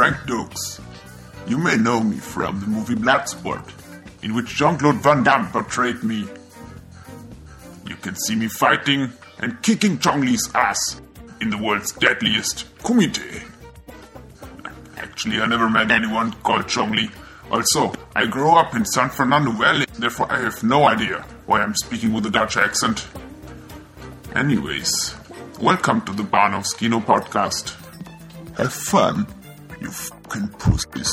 Frank Dukes. You may know me from the movie Bloodsport, in which Jean-Claude Van Damme portrayed me. You can see me fighting and kicking Chong Li's ass in the world's deadliest kumite. Actually, I never met anyone called Chong Li. Also, I grew up in San Fernando Valley, therefore I have no idea why I'm speaking with a Dutch accent. Anyways, welcome to the Bahnhofs Kino podcast. Have fun, you fucking pussies.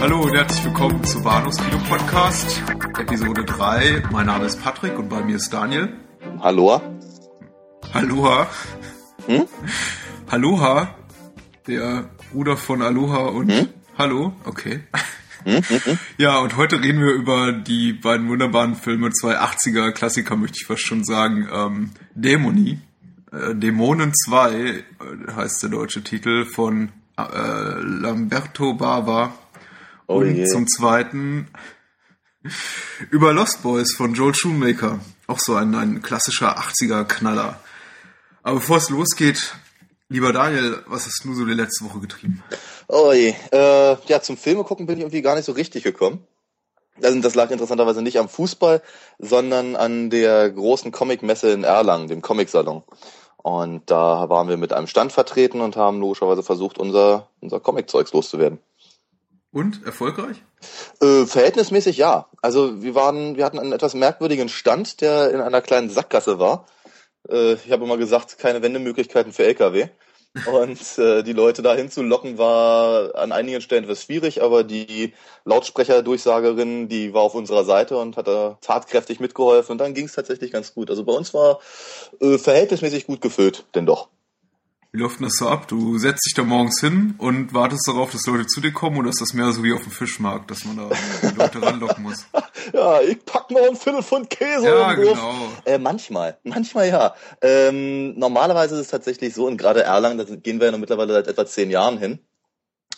Hallo und herzlich willkommen zu Bahnhofs Kino Podcast, Episode 3. Mein Name ist Patrick und bei mir ist Daniel. Hallo? Aloha. Hm? Aloha, der Bruder von Aloha und Hm? Hallo, okay. Ja, und heute reden wir über die beiden wunderbaren Filme, zwei 80er Klassiker, möchte ich fast schon sagen. Ähm, Dämonie, äh, Dämonen 2 äh, heißt der deutsche Titel von äh, Lamberto Bava. Oh und je. zum zweiten über Lost Boys von Joel Shoemaker. Auch so ein, ein klassischer 80er Knaller. Aber bevor es losgeht, lieber Daniel, was hast du so die letzte Woche getrieben? Oh je. Äh, ja, zum Filme gucken bin ich irgendwie gar nicht so richtig gekommen. Das, das lag interessanterweise nicht am Fußball, sondern an der großen Comicmesse in Erlangen, dem Comicsalon. Und da waren wir mit einem Stand vertreten und haben logischerweise versucht, unser, unser Comic-Zeugs loszuwerden. Und erfolgreich? Äh, verhältnismäßig ja. Also wir waren, wir hatten einen etwas merkwürdigen Stand, der in einer kleinen Sackgasse war. Äh, ich habe immer gesagt, keine Wendemöglichkeiten für LKW. Und äh, die Leute dahin zu locken war an einigen Stellen etwas schwierig, aber die Lautsprecherdurchsagerin, die war auf unserer Seite und hat da tatkräftig mitgeholfen und dann ging es tatsächlich ganz gut. Also bei uns war äh, verhältnismäßig gut gefüllt, denn doch. Wie läuft denn das so ab? Du setzt dich da morgens hin und wartest darauf, dass Leute zu dir kommen oder ist das mehr so wie auf dem Fischmarkt, dass man da Leute ranlocken muss? Ja, ich pack noch ein Viertel Pfund Käse Ja, genau. Äh, manchmal, manchmal ja. Ähm, normalerweise ist es tatsächlich so, und gerade Erlangen, da gehen wir ja noch mittlerweile seit etwa zehn Jahren hin.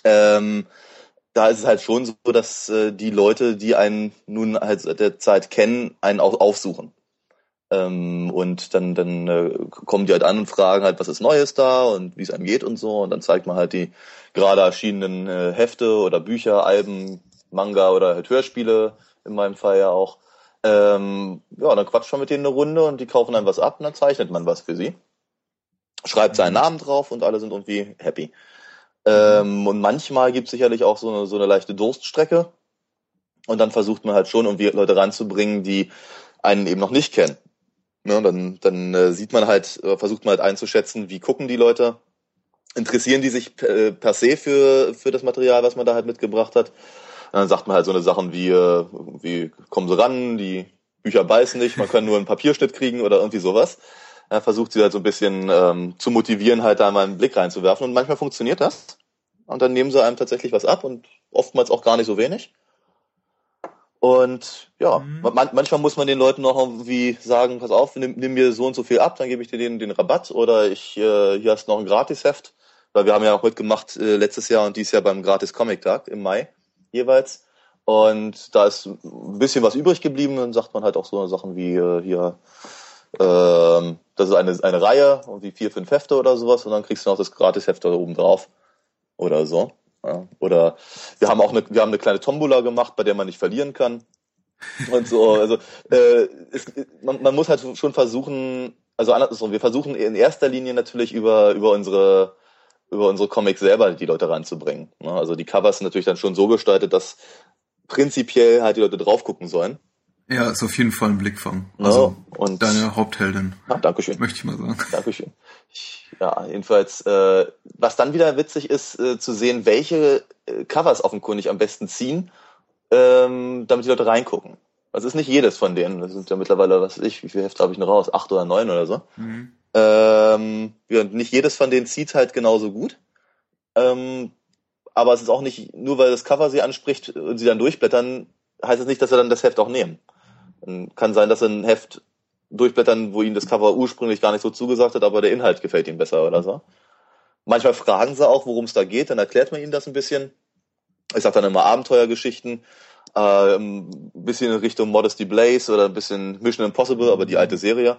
Ähm, da ist es halt schon so, dass äh, die Leute, die einen nun halt seit der Zeit kennen, einen auch aufsuchen. Ähm, und dann, dann äh, kommen die halt an und fragen halt, was ist Neues da und wie es einem geht und so. Und dann zeigt man halt die gerade erschienenen äh, Hefte oder Bücher, Alben, Manga oder halt Hörspiele, in meinem Fall ja auch. Ähm, ja, dann quatscht man mit denen eine Runde und die kaufen dann was ab und dann zeichnet man was für sie. Schreibt seinen Namen drauf und alle sind irgendwie happy. Ähm, und manchmal gibt es sicherlich auch so eine, so eine leichte Durststrecke. Und dann versucht man halt schon, irgendwie Leute ranzubringen, die einen eben noch nicht kennen. Ne, dann dann äh, sieht man halt, äh, versucht man halt einzuschätzen, wie gucken die Leute, interessieren die sich äh, per se für, für das Material, was man da halt mitgebracht hat. Und dann sagt man halt so eine Sachen wie, äh, wie kommen sie ran, die Bücher beißen nicht, man kann nur einen Papierschnitt kriegen oder irgendwie sowas. Er versucht sie halt so ein bisschen ähm, zu motivieren, halt da mal einen Blick reinzuwerfen. Und manchmal funktioniert das. Und dann nehmen sie einem tatsächlich was ab und oftmals auch gar nicht so wenig. Und ja, Mhm. man, manchmal muss man den Leuten noch irgendwie sagen, pass auf, nimm, nimm mir so und so viel ab, dann gebe ich dir den, den Rabatt oder ich äh, hier hast noch ein Gratisheft, weil wir haben ja auch mitgemacht äh, letztes Jahr und dieses Jahr beim Gratis Comic Tag im Mai jeweils. Und da ist ein bisschen was übrig geblieben, dann sagt man halt auch so Sachen wie äh, hier, ähm, das ist eine, eine Reihe, irgendwie vier, fünf Hefte oder sowas und dann kriegst du noch das Gratisheft da oben drauf oder so. Ja. Oder wir haben auch eine, wir haben eine kleine Tombola gemacht, bei der man nicht verlieren kann. Und so, also äh, es, man, man muss halt schon versuchen, also andersrum, wir versuchen in erster Linie natürlich über, über unsere über unsere Comics selber die Leute ranzubringen. Ne? Also die Covers sind natürlich dann schon so gestaltet, dass prinzipiell halt die Leute drauf gucken sollen. Ja, ist auf jeden Fall ein Blickfang. Ja, Also und deine Hauptheldin, ah, Dankeschön. möchte ich mal sagen. Dankeschön. Ich, ja, jedenfalls, äh, was dann wieder witzig ist, äh, zu sehen, welche äh, Covers offenkundig am besten ziehen, ähm, damit die Leute reingucken. Also es ist nicht jedes von denen. Das sind ja mittlerweile, was weiß ich, wie viele Hefte habe ich noch raus? Acht oder neun oder so. Mhm. Ähm, ja, nicht jedes von denen zieht halt genauso gut. Ähm, aber es ist auch nicht, nur weil das Cover sie anspricht und sie dann durchblättern, heißt es nicht, dass sie dann das Heft auch nehmen. Kann sein, dass sie ein Heft durchblättern, wo ihnen das Cover ursprünglich gar nicht so zugesagt hat, aber der Inhalt gefällt ihnen besser oder so. Manchmal fragen sie auch, worum es da geht, dann erklärt man ihnen das ein bisschen. Ich sage dann immer Abenteuergeschichten, Äh, ein bisschen in Richtung Modesty Blaze oder ein bisschen Mission Impossible, aber die alte Serie.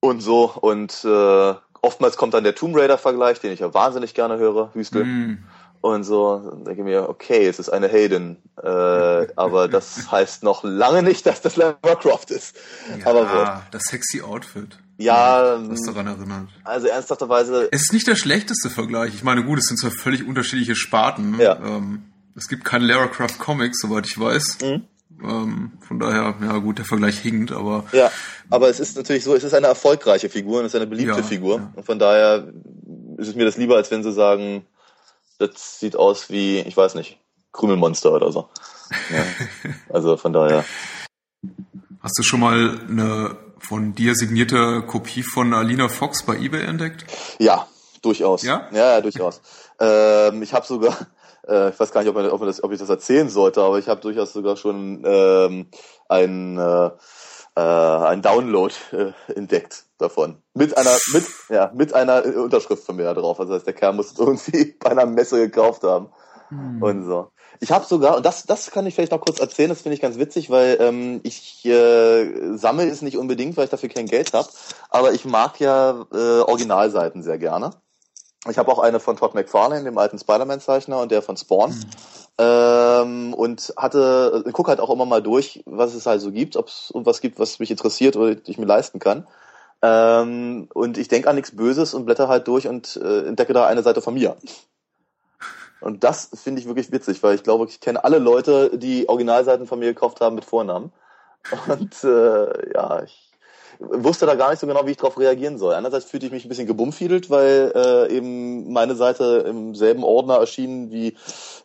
Und so. Und äh, oftmals kommt dann der Tomb Raider-Vergleich, den ich ja wahnsinnig gerne höre, Hüstel. Mm. Und so dann denke ich mir, okay, es ist eine Hayden, äh, aber das heißt noch lange nicht, dass das Lara Croft ist. Ja, aber gut. das sexy Outfit. Ja, was daran erinnert. Also ernsthafterweise. Es ist nicht der schlechteste Vergleich. Ich meine, gut, es sind zwar völlig unterschiedliche Sparten. Ja. Ähm, es gibt keine Lara Croft Comics, soweit ich weiß. Mhm. Ähm, von daher, ja gut, der Vergleich hinkt, aber. Ja, aber es ist natürlich so, es ist eine erfolgreiche Figur und es ist eine beliebte ja, Figur. Ja. Und von daher ist es mir das lieber, als wenn sie sagen, das sieht aus wie, ich weiß nicht, Krümelmonster oder so. Ja. also von daher. Hast du schon mal eine von dir signierte Kopie von Alina Fox bei eBay entdeckt? Ja, durchaus. Ja? Ja, ja durchaus. ähm, ich habe sogar, äh, ich weiß gar nicht, ob, man, ob, man das, ob ich das erzählen sollte, aber ich habe durchaus sogar schon ähm, ein äh, äh, ein Download äh, entdeckt davon. Mit einer, mit, ja, mit einer Unterschrift von mir da drauf. Also das heißt, der Kerl muss es irgendwie bei einer Messe gekauft haben. Hm. Und so. Ich habe sogar, und das, das kann ich vielleicht noch kurz erzählen, das finde ich ganz witzig, weil ähm, ich äh, sammle es nicht unbedingt, weil ich dafür kein Geld habe, aber ich mag ja äh, Originalseiten sehr gerne. Ich habe auch eine von Todd McFarlane, dem alten Spider-Man-Zeichner, und der von Spawn. Mhm. Ähm, und hatte, guck halt auch immer mal durch, was es halt so gibt, ob es was gibt, was mich interessiert oder ich mir leisten kann. Ähm, und ich denke an nichts Böses und blätter halt durch und äh, entdecke da eine Seite von mir. Und das finde ich wirklich witzig, weil ich glaube, ich kenne alle Leute, die Originalseiten von mir gekauft haben mit Vornamen. Und äh, ja, ich wusste da gar nicht so genau, wie ich darauf reagieren soll. Einerseits fühlte ich mich ein bisschen gebummfiedelt, weil äh, eben meine Seite im selben Ordner erschien wie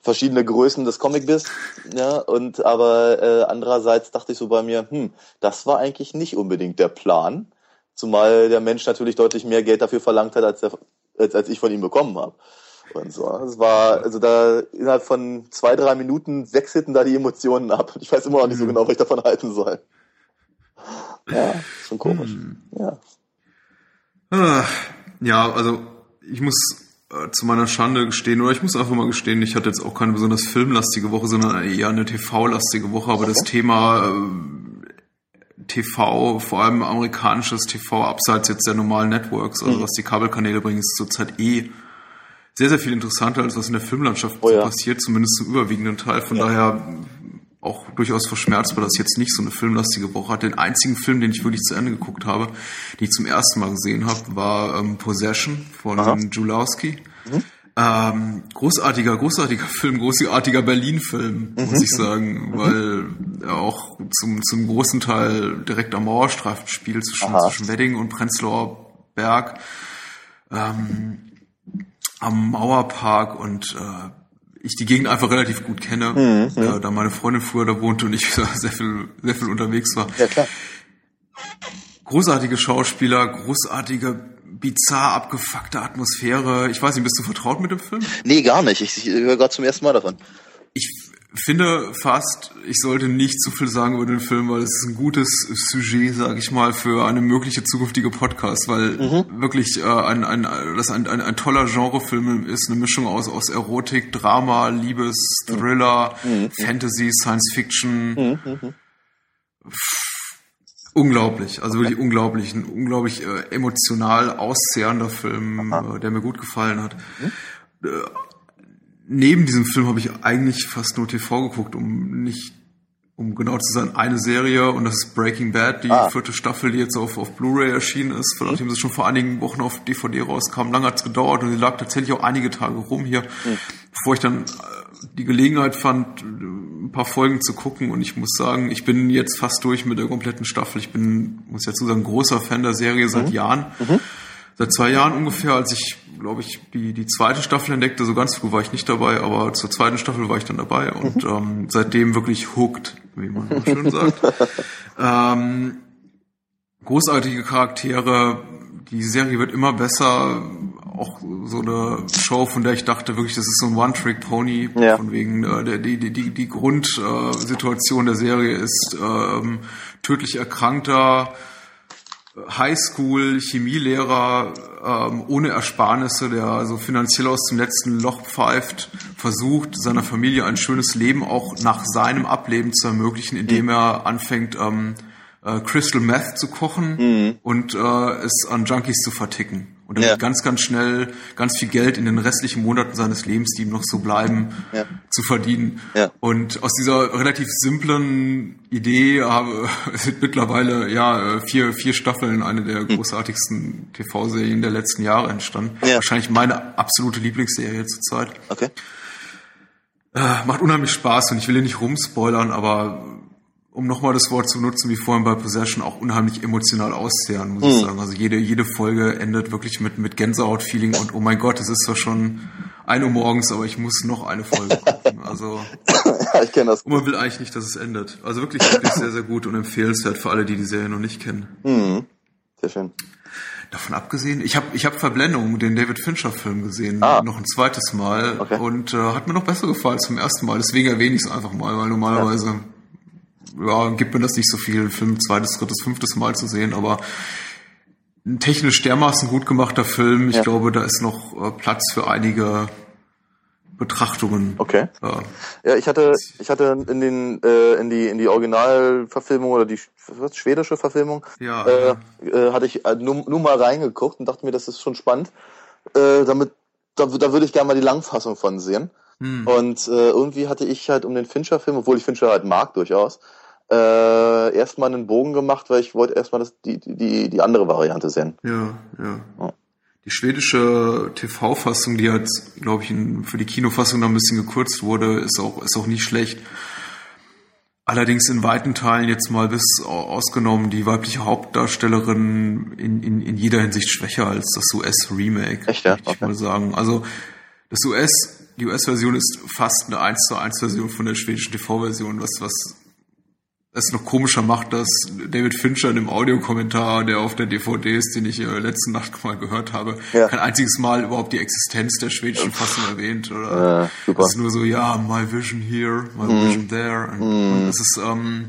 verschiedene Größen des Comic bist. Ja, und aber äh, andererseits dachte ich so bei mir, hm, das war eigentlich nicht unbedingt der Plan. Zumal der Mensch natürlich deutlich mehr Geld dafür verlangt hat, als, der, als, als ich von ihm bekommen habe. Und so. Es war, also da innerhalb von zwei, drei Minuten wechselten da die Emotionen ab. Ich weiß immer noch nicht so mhm. genau, was ich davon halten soll. Ja, schon komisch. Hm. Ja. Ah, ja, also ich muss äh, zu meiner Schande gestehen, oder ich muss einfach mal gestehen, ich hatte jetzt auch keine besonders filmlastige Woche, sondern eher eine TV-lastige Woche, aber okay. das Thema äh, TV, vor allem amerikanisches TV, abseits jetzt der normalen Networks, also mhm. was die Kabelkanäle bringen, ist zurzeit eh sehr, sehr viel interessanter, als was in der Filmlandschaft oh, ja. passiert, zumindest zum überwiegenden Teil. Von ja. daher auch durchaus verschmerzt, weil das jetzt nicht so eine filmlastige Woche hat. Den einzigen Film, den ich wirklich zu Ende geguckt habe, den ich zum ersten Mal gesehen habe, war ähm, Possession von Aha. Julowski. Mhm. Ähm, großartiger, großartiger Film, großartiger Berlin-Film, muss mhm. ich sagen, mhm. weil er auch zum, zum großen Teil direkt am Mauerstreifen spielt, zwischen, zwischen Wedding und Prenzlauer Berg, ähm, am Mauerpark und äh, ich die Gegend einfach relativ gut kenne, mhm, äh, da meine Freundin früher da wohnte und ich sehr viel, sehr viel unterwegs war. Ja, klar. Großartige Schauspieler, großartige, bizarr abgefuckte Atmosphäre. Ich weiß nicht, bist du vertraut mit dem Film? Nee, gar nicht. Ich, ich höre gerade zum ersten Mal davon. Finde fast, ich sollte nicht zu viel sagen über den Film, weil es ist ein gutes Sujet, sage ich mal, für eine mögliche zukünftige Podcast, weil mhm. wirklich äh, ein, ein, das ein, ein, ein toller Genrefilm ist, eine Mischung aus, aus Erotik, Drama, Liebes, Thriller, mhm. mhm. Fantasy, Science Fiction. Mhm. mhm. Unglaublich, also wirklich unglaublich, ein unglaublich äh, emotional auszehrender Film, äh, der mir gut gefallen hat. Neben diesem Film habe ich eigentlich fast nur TV geguckt, um nicht, um genau zu sein, eine Serie und das ist Breaking Bad, die ah. vierte Staffel, die jetzt auf, auf Blu-ray erschienen ist, mhm. nachdem sie schon vor einigen Wochen auf DVD rauskam. Lange hat es gedauert und sie lag tatsächlich auch einige Tage rum hier, mhm. bevor ich dann äh, die Gelegenheit fand, ein paar Folgen zu gucken und ich muss sagen, ich bin jetzt fast durch mit der kompletten Staffel. Ich bin, muss dazu sagen, großer Fan der Serie seit mhm. Jahren. Mhm. Seit zwei Jahren ungefähr, als ich glaube ich, die, die zweite Staffel entdeckte. So ganz früh war ich nicht dabei, aber zur zweiten Staffel war ich dann dabei und mhm. ähm, seitdem wirklich hooked, wie man schön sagt. ähm, großartige Charaktere. Die Serie wird immer besser. Auch so eine Show, von der ich dachte wirklich, das ist so ein One-Trick-Pony. Ja. Von wegen äh, der, die, die, die, die Grundsituation der Serie ist ähm, tödlich erkrankter Highschool Chemielehrer ähm, ohne Ersparnisse, der also finanziell aus dem letzten Loch pfeift, versucht, seiner Familie ein schönes Leben auch nach seinem Ableben zu ermöglichen, indem er anfängt, ähm, äh, Crystal Meth zu kochen mhm. und äh, es an Junkies zu verticken. Und damit ja. ganz, ganz schnell ganz viel Geld in den restlichen Monaten seines Lebens, die ihm noch so bleiben, ja. zu verdienen. Ja. Und aus dieser relativ simplen Idee habe, sind mittlerweile ja vier, vier Staffeln eine der hm. großartigsten TV-Serien der letzten Jahre entstanden. Wahrscheinlich meine absolute Lieblingsserie zurzeit. Okay. Äh, macht unheimlich Spaß und ich will hier nicht rumspoilern, aber um nochmal das Wort zu nutzen, wie vorhin bei Possession, auch unheimlich emotional auszehren, muss mhm. ich sagen. Also jede, jede Folge endet wirklich mit, mit Gänsehaut-Feeling und oh mein Gott, es ist zwar schon ein Uhr morgens, aber ich muss noch eine Folge gucken. Also ja, ich kenne das. Und man will eigentlich nicht, dass es endet. Also wirklich, wirklich sehr, sehr gut und empfehlenswert für alle, die die Serie noch nicht kennen. Mhm. Sehr schön. Davon abgesehen, ich habe ich hab Verblendung, den David Fincher-Film gesehen, ah. noch ein zweites Mal okay. und äh, hat mir noch besser gefallen zum ersten Mal. Deswegen erwähne ich es einfach mal, weil normalerweise ja ja, gibt mir das nicht so viel, Film zweites, drittes, fünftes Mal zu sehen, aber ein technisch dermaßen gut gemachter Film. Ich ja. glaube, da ist noch äh, Platz für einige Betrachtungen. Okay. Ja. ja, ich hatte, ich hatte in den, äh, in die, in die Originalverfilmung oder die was, schwedische Verfilmung, ja, äh, äh, hatte ich äh, nur, nur mal reingeguckt und dachte mir, das ist schon spannend. Äh, damit, da, da würde ich gerne mal die Langfassung von sehen. Hm. Und äh, irgendwie hatte ich halt um den Fincher-Film, obwohl ich Fincher halt mag durchaus, äh, erstmal einen Bogen gemacht, weil ich wollte erstmal das, die, die, die andere Variante sehen. Ja, ja. ja. Die schwedische TV-Fassung, die hat, glaube ich, für die Kinofassung noch ein bisschen gekürzt wurde, ist auch, ist auch nicht schlecht. Allerdings in weiten Teilen jetzt mal bis ausgenommen die weibliche Hauptdarstellerin in, in, in jeder Hinsicht schwächer als das US-Remake. Echt, ja? Ich okay. mal sagen. Also das US, die US-Version ist fast eine 1 zu 1 Version von der schwedischen TV-Version, was, was es noch komischer macht, dass David Fincher in dem Audiokommentar, der auf der DVD ist, den ich äh, letzte Nacht mal gehört habe, ja. kein einziges Mal überhaupt die Existenz der schwedischen Fassung erwähnt. Oder super. es ist nur so, ja, my vision here, my mm. vision there. Und, mm. es ist, ähm,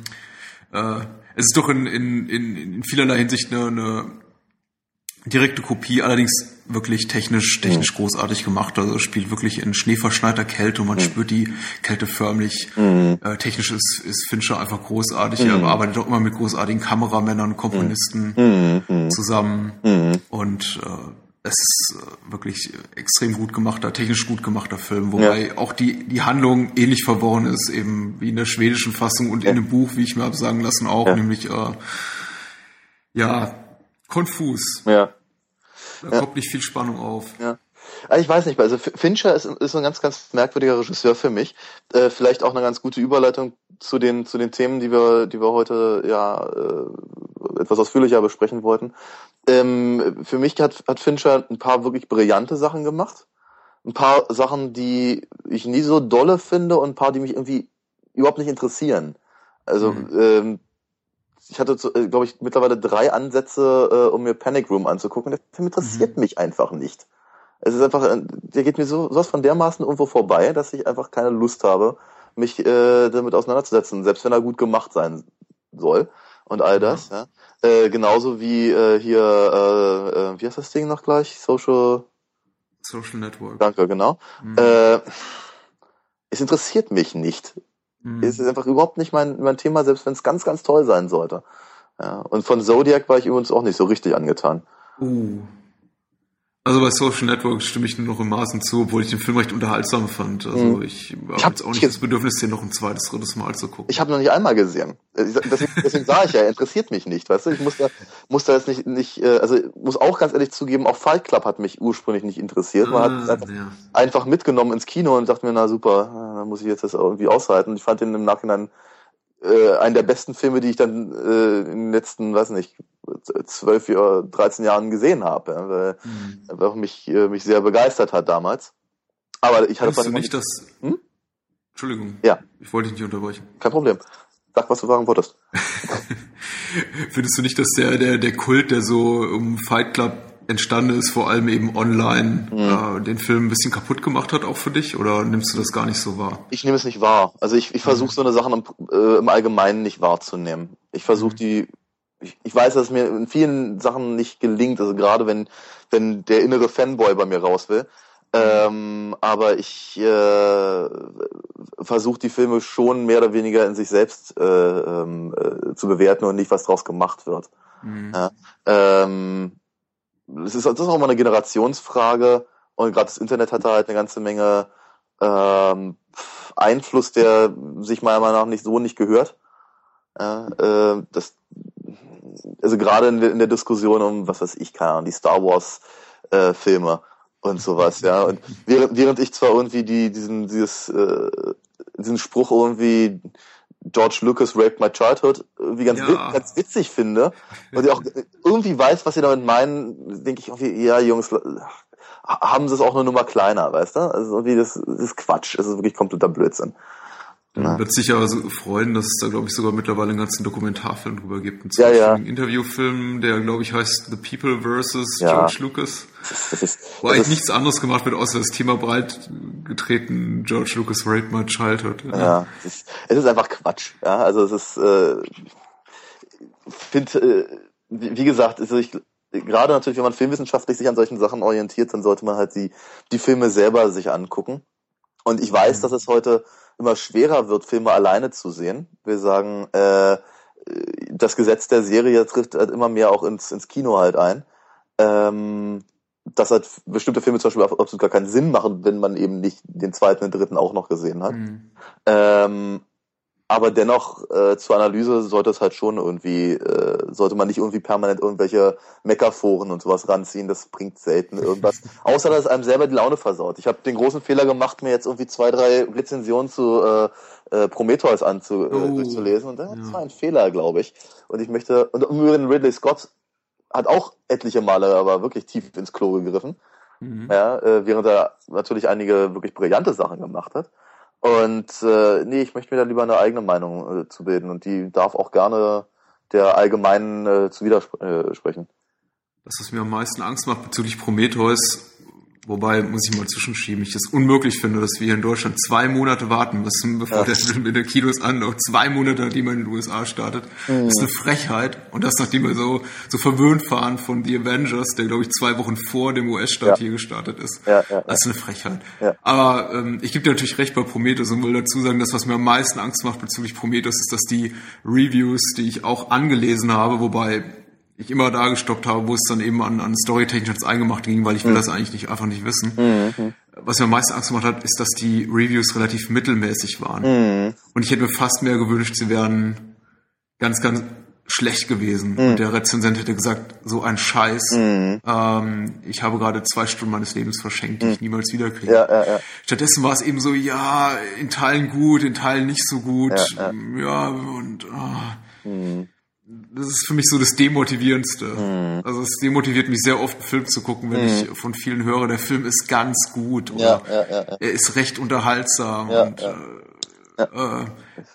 äh, es ist doch in, in, in, in vielerlei Hinsicht eine, eine direkte Kopie, allerdings wirklich technisch, technisch mhm. großartig gemacht. Also spielt wirklich in schneeverschneiter Kälte und man mhm. spürt die Kälte förmlich. Mhm. Äh, technisch ist, ist Fincher einfach großartig. Er mhm. arbeitet auch immer mit großartigen Kameramännern, Komponisten mhm. Mhm. zusammen. Und äh, es ist äh, wirklich extrem gut gemachter, technisch gut gemachter Film, wobei ja. auch die, die Handlung ähnlich verworren ist, eben wie in der schwedischen Fassung und ja. in dem Buch, wie ich mir habe sagen lassen, auch, ja. nämlich äh, ja, konfus. Ja. Da ja. kommt nicht viel Spannung auf. Ja. Also ich weiß nicht, also Fincher ist, ist ein ganz, ganz merkwürdiger Regisseur für mich. Äh, vielleicht auch eine ganz gute Überleitung zu den, zu den Themen, die wir, die wir heute ja äh, etwas ausführlicher besprechen wollten. Ähm, für mich hat, hat Fincher ein paar wirklich brillante Sachen gemacht. Ein paar Sachen, die ich nie so dolle finde und ein paar, die mich irgendwie überhaupt nicht interessieren. Also mhm. ähm, ich hatte, äh, glaube ich, mittlerweile drei Ansätze, äh, um mir Panic Room anzugucken. Der Film interessiert mhm. mich einfach nicht. Es ist einfach, äh, der geht mir so sowas von dermaßen irgendwo vorbei, dass ich einfach keine Lust habe, mich äh, damit auseinanderzusetzen, selbst wenn er gut gemacht sein soll und all das. Ja. ja. Äh, genauso wie äh, hier, äh, äh, wie heißt das Ding noch gleich? Social Social Network. Danke, genau. Mhm. Äh, es interessiert mich nicht. Mhm. Es ist einfach überhaupt nicht mein, mein Thema, selbst wenn es ganz, ganz toll sein sollte. Ja, und von Zodiac war ich übrigens auch nicht so richtig angetan. Uh, also bei Social Network stimme ich nur noch im Maßen zu, obwohl ich den Film recht unterhaltsam fand. Also mhm. ich habe hab jetzt auch nicht das Bedürfnis, den noch ein zweites, drittes Mal zu gucken. Ich habe noch nicht einmal gesehen. Deswegen, deswegen sage ich ja, er interessiert mich nicht, weißt du? Ich muss da, muss da jetzt nicht, nicht, äh, also muss auch ganz ehrlich zugeben, auch Fight Club hat mich ursprünglich nicht interessiert. Man ah, hat es einfach, ja. einfach mitgenommen ins Kino und dachte mir, na super, dann muss ich jetzt das irgendwie aushalten. Ich fand den im Nachhinein äh, einen der besten Filme, die ich dann äh, in den letzten, weiß nicht, zwölf oder 13 Jahren gesehen habe, ja, weil mhm. einfach mich, äh, mich sehr begeistert hat damals. Aber ich hatte Findest du nicht das. Hm? Entschuldigung. Ja. Ich wollte dich nicht unterbrechen. Kein Problem. Sag, was du sagen wolltest. Findest du nicht, dass der, der, der Kult, der so um Fight Club entstanden ist, vor allem eben online, mhm. äh, den Film ein bisschen kaputt gemacht hat, auch für dich? Oder nimmst du das gar nicht so wahr? Ich nehme es nicht wahr. Also ich, ich versuche mhm. so eine Sache im, äh, im Allgemeinen nicht wahrzunehmen. Ich versuche mhm. die ich, ich weiß, dass es mir in vielen Sachen nicht gelingt, also gerade wenn, wenn der innere Fanboy bei mir raus will. Ähm, aber ich äh, versuche die Filme schon mehr oder weniger in sich selbst äh, ähm, äh, zu bewerten und nicht, was draus gemacht wird. Mhm. Ja, ähm, das, ist, das ist auch mal eine Generationsfrage und gerade das Internet hat da halt eine ganze Menge ähm, Einfluss, der sich meiner Meinung nach nicht so nicht gehört. Ja, äh, das, also gerade in, in, der Diskussion um, was weiß ich, keine Ahnung, die Star Wars äh, Filme und sowas, ja. Und während, während ich zwar irgendwie die, diesen, dieses, äh, diesen Spruch irgendwie George Lucas raped my childhood irgendwie ganz, ja. wit ganz witzig finde und ich auch irgendwie weiß, was sie damit meinen, denke ich irgendwie, ja, Jungs, haben sie es auch eine Nummer kleiner, weißt du? Also irgendwie das, das ist Quatsch, es ist wirklich kompletter Blödsinn. Man wird sich aber so freuen, dass es da, glaube ich, sogar mittlerweile einen ganzen Dokumentarfilm drüber gibt. Einen ja, ja. Interviewfilm, der, glaube ich, heißt The People vs. Ja. George Lucas. Das ist, Wo eigentlich nichts anderes gemacht wird, außer das Thema breit getreten, George Lucas raped my childhood. Ja, ja es, ist, es ist einfach Quatsch. Ja, also es ist, äh, finde, äh, wie, wie gesagt, also ich, gerade natürlich, wenn man filmwissenschaftlich sich an solchen Sachen orientiert, dann sollte man halt die, die Filme selber sich angucken. Und ich weiß, mhm. dass es heute immer schwerer wird, Filme alleine zu sehen. Wir sagen, äh, das Gesetz der Serie trifft halt immer mehr auch ins, ins Kino halt ein. Ähm, dass halt bestimmte Filme zum Beispiel absolut gar keinen Sinn machen, wenn man eben nicht den zweiten und dritten auch noch gesehen hat. Mhm. Ähm, aber dennoch äh, zur Analyse sollte es halt schon irgendwie, äh, sollte man nicht irgendwie permanent irgendwelche Meckerforen und sowas ranziehen, das bringt selten irgendwas. Außer dass es einem selber die Laune versaut. Ich habe den großen Fehler gemacht, mir jetzt irgendwie zwei, drei Rezensionen zu äh, äh, Prometheus anzu, äh, oh, durchzulesen. Und das ja. war ein Fehler, glaube ich. Und ich möchte, und übrigens Ridley Scott hat auch etliche Male aber wirklich tief ins Klo gegriffen. Mhm. Ja, äh, während er natürlich einige wirklich brillante Sachen gemacht hat. Und äh, nee, ich möchte mir da lieber eine eigene Meinung äh, zu bilden und die darf auch gerne der allgemeinen äh, zu widersprechen. Äh, das, was mir am meisten Angst macht bezüglich Prometheus, Wobei, muss ich mal zwischenschieben, ich das unmöglich finde, dass wir hier in Deutschland zwei Monate warten müssen, bevor ja. der Film in den Kinos anläuft. Zwei Monate, nachdem er in den USA startet. Mhm. Das ist eine Frechheit. Und das, nachdem wir so, so verwöhnt waren von The Avengers, der, glaube ich, zwei Wochen vor dem US-Start ja. hier gestartet ist. Ja, ja, das ist eine Frechheit. Ja. Aber ähm, ich gebe dir natürlich recht bei Prometheus und will dazu sagen, das, was mir am meisten Angst macht bezüglich Prometheus, ist, dass die Reviews, die ich auch angelesen habe, wobei ich immer da gestoppt habe, wo es dann eben an, an Storytechnisch eingemacht ging, weil ich will mhm. das eigentlich nicht, einfach nicht wissen. Mhm. Was mir am meisten Angst gemacht hat, ist, dass die Reviews relativ mittelmäßig waren. Mhm. Und ich hätte mir fast mehr gewünscht, sie wären ganz, ganz schlecht gewesen. Mhm. Und der Rezensent hätte gesagt, so ein Scheiß. Mhm. Ähm, ich habe gerade zwei Stunden meines Lebens verschenkt, die ich mhm. niemals wiederkriege. Ja, ja, ja. Stattdessen war es eben so, ja, in Teilen gut, in Teilen nicht so gut. Ja, ja. und oh das ist für mich so das Demotivierendste. Mhm. Also es demotiviert mich sehr oft, einen Film zu gucken, wenn mhm. ich von vielen höre, der Film ist ganz gut oder ja, ja, ja, er ist recht unterhaltsam und äh, äh,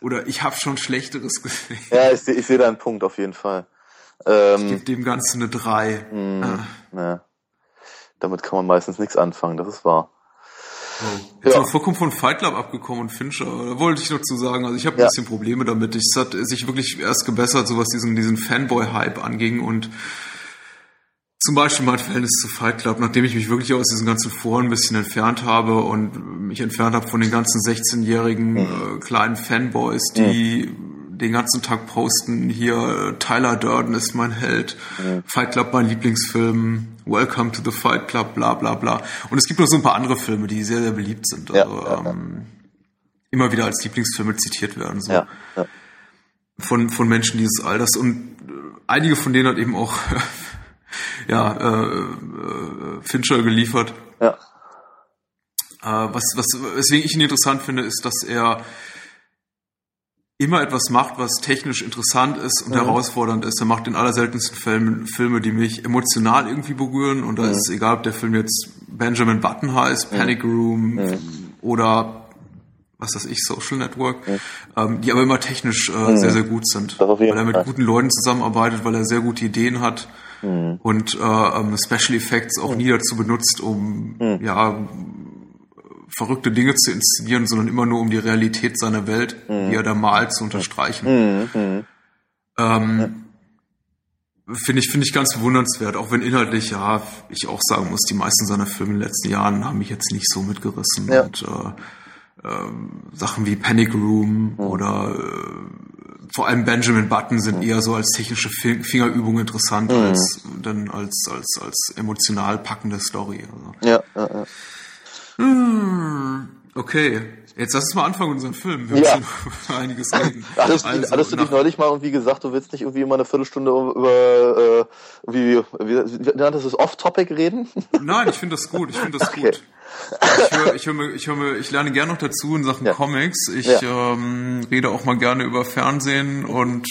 oder ich habe schon Schlechteres gesehen. Ja, ich, ich sehe da einen Punkt auf jeden Fall. Ähm, ich gebe dem Ganzen eine 3. Mhm. Ja. Damit kann man meistens nichts anfangen, das ist wahr. Jetzt ja. vollkommen von Fight Club abgekommen und Fincher. Da wollte ich noch zu sagen, also ich habe ein ja. bisschen Probleme damit. Es hat sich wirklich erst gebessert, so was diesen, diesen Fanboy-Hype anging und zum Beispiel mein Verhältnis zu Fight Club, nachdem ich mich wirklich aus diesen ganzen Foren ein bisschen entfernt habe und mich entfernt habe von den ganzen 16-jährigen mhm. äh, kleinen Fanboys, die mhm. Den ganzen Tag posten, hier Tyler Durden ist mein Held, mhm. Fight Club mein Lieblingsfilm, Welcome to the Fight Club, bla bla bla. Und es gibt noch so ein paar andere Filme, die sehr, sehr beliebt sind. Also, ja, ähm, immer wieder als Lieblingsfilme zitiert werden. So. Ja, ja. Von, von Menschen dieses Alters. Und äh, einige von denen hat eben auch ja, äh, äh, Fincher geliefert. Ja. Äh, was, was, weswegen ich ihn interessant finde, ist, dass er immer etwas macht, was technisch interessant ist und mhm. herausfordernd ist. Er macht in allerseltensten Fällen Filme, die mich emotional irgendwie berühren. Und da mhm. ist es egal, ob der Film jetzt Benjamin Button heißt, mhm. Panic Room mhm. oder was weiß ich, Social Network, mhm. ähm, die aber immer technisch äh, sehr, sehr gut sind. Weil er mit guten Leuten zusammenarbeitet, weil er sehr gute Ideen hat und äh, ähm, Special Effects auch nie dazu benutzt, um ja verrückte Dinge zu inszenieren, sondern immer nur um die Realität seiner Welt, mhm. die er da malt, zu unterstreichen. Mhm. mhm. Ähm, Finde ich, finde ich ganz bewundernswert, auch wenn inhaltlich, ja, ich auch sagen muss, die meisten seiner Filme in den letzten Jahren haben mich jetzt nicht so mitgerissen. Ja. Und äh, äh, Sachen wie Panic Room oder äh, vor allem Benjamin Button sind eher so als technische Fi- Fingerübung interessant als dann als als als emotional packende Story. Also. Ja, ja, ja. Hm, okay, jetzt lass uns mal anfangen mit unserem Film. Wir Ja. müssen über einiges reden. Hattest, Also, hattest du dich neulich mal irgendwie gesagt, du willst nicht irgendwie mal eine Viertelstunde über, äh, wie, wie, wie nanntest du es, Off-Topic reden? Nein, ich finde das gut. Ich finde das Okay. gut. Ich höre, ich höre, mir- ich höre, mir- ich lerne gerne noch dazu in Sachen Ja. Comics. Ich Ja. ähm, rede auch mal gerne über Fernsehen und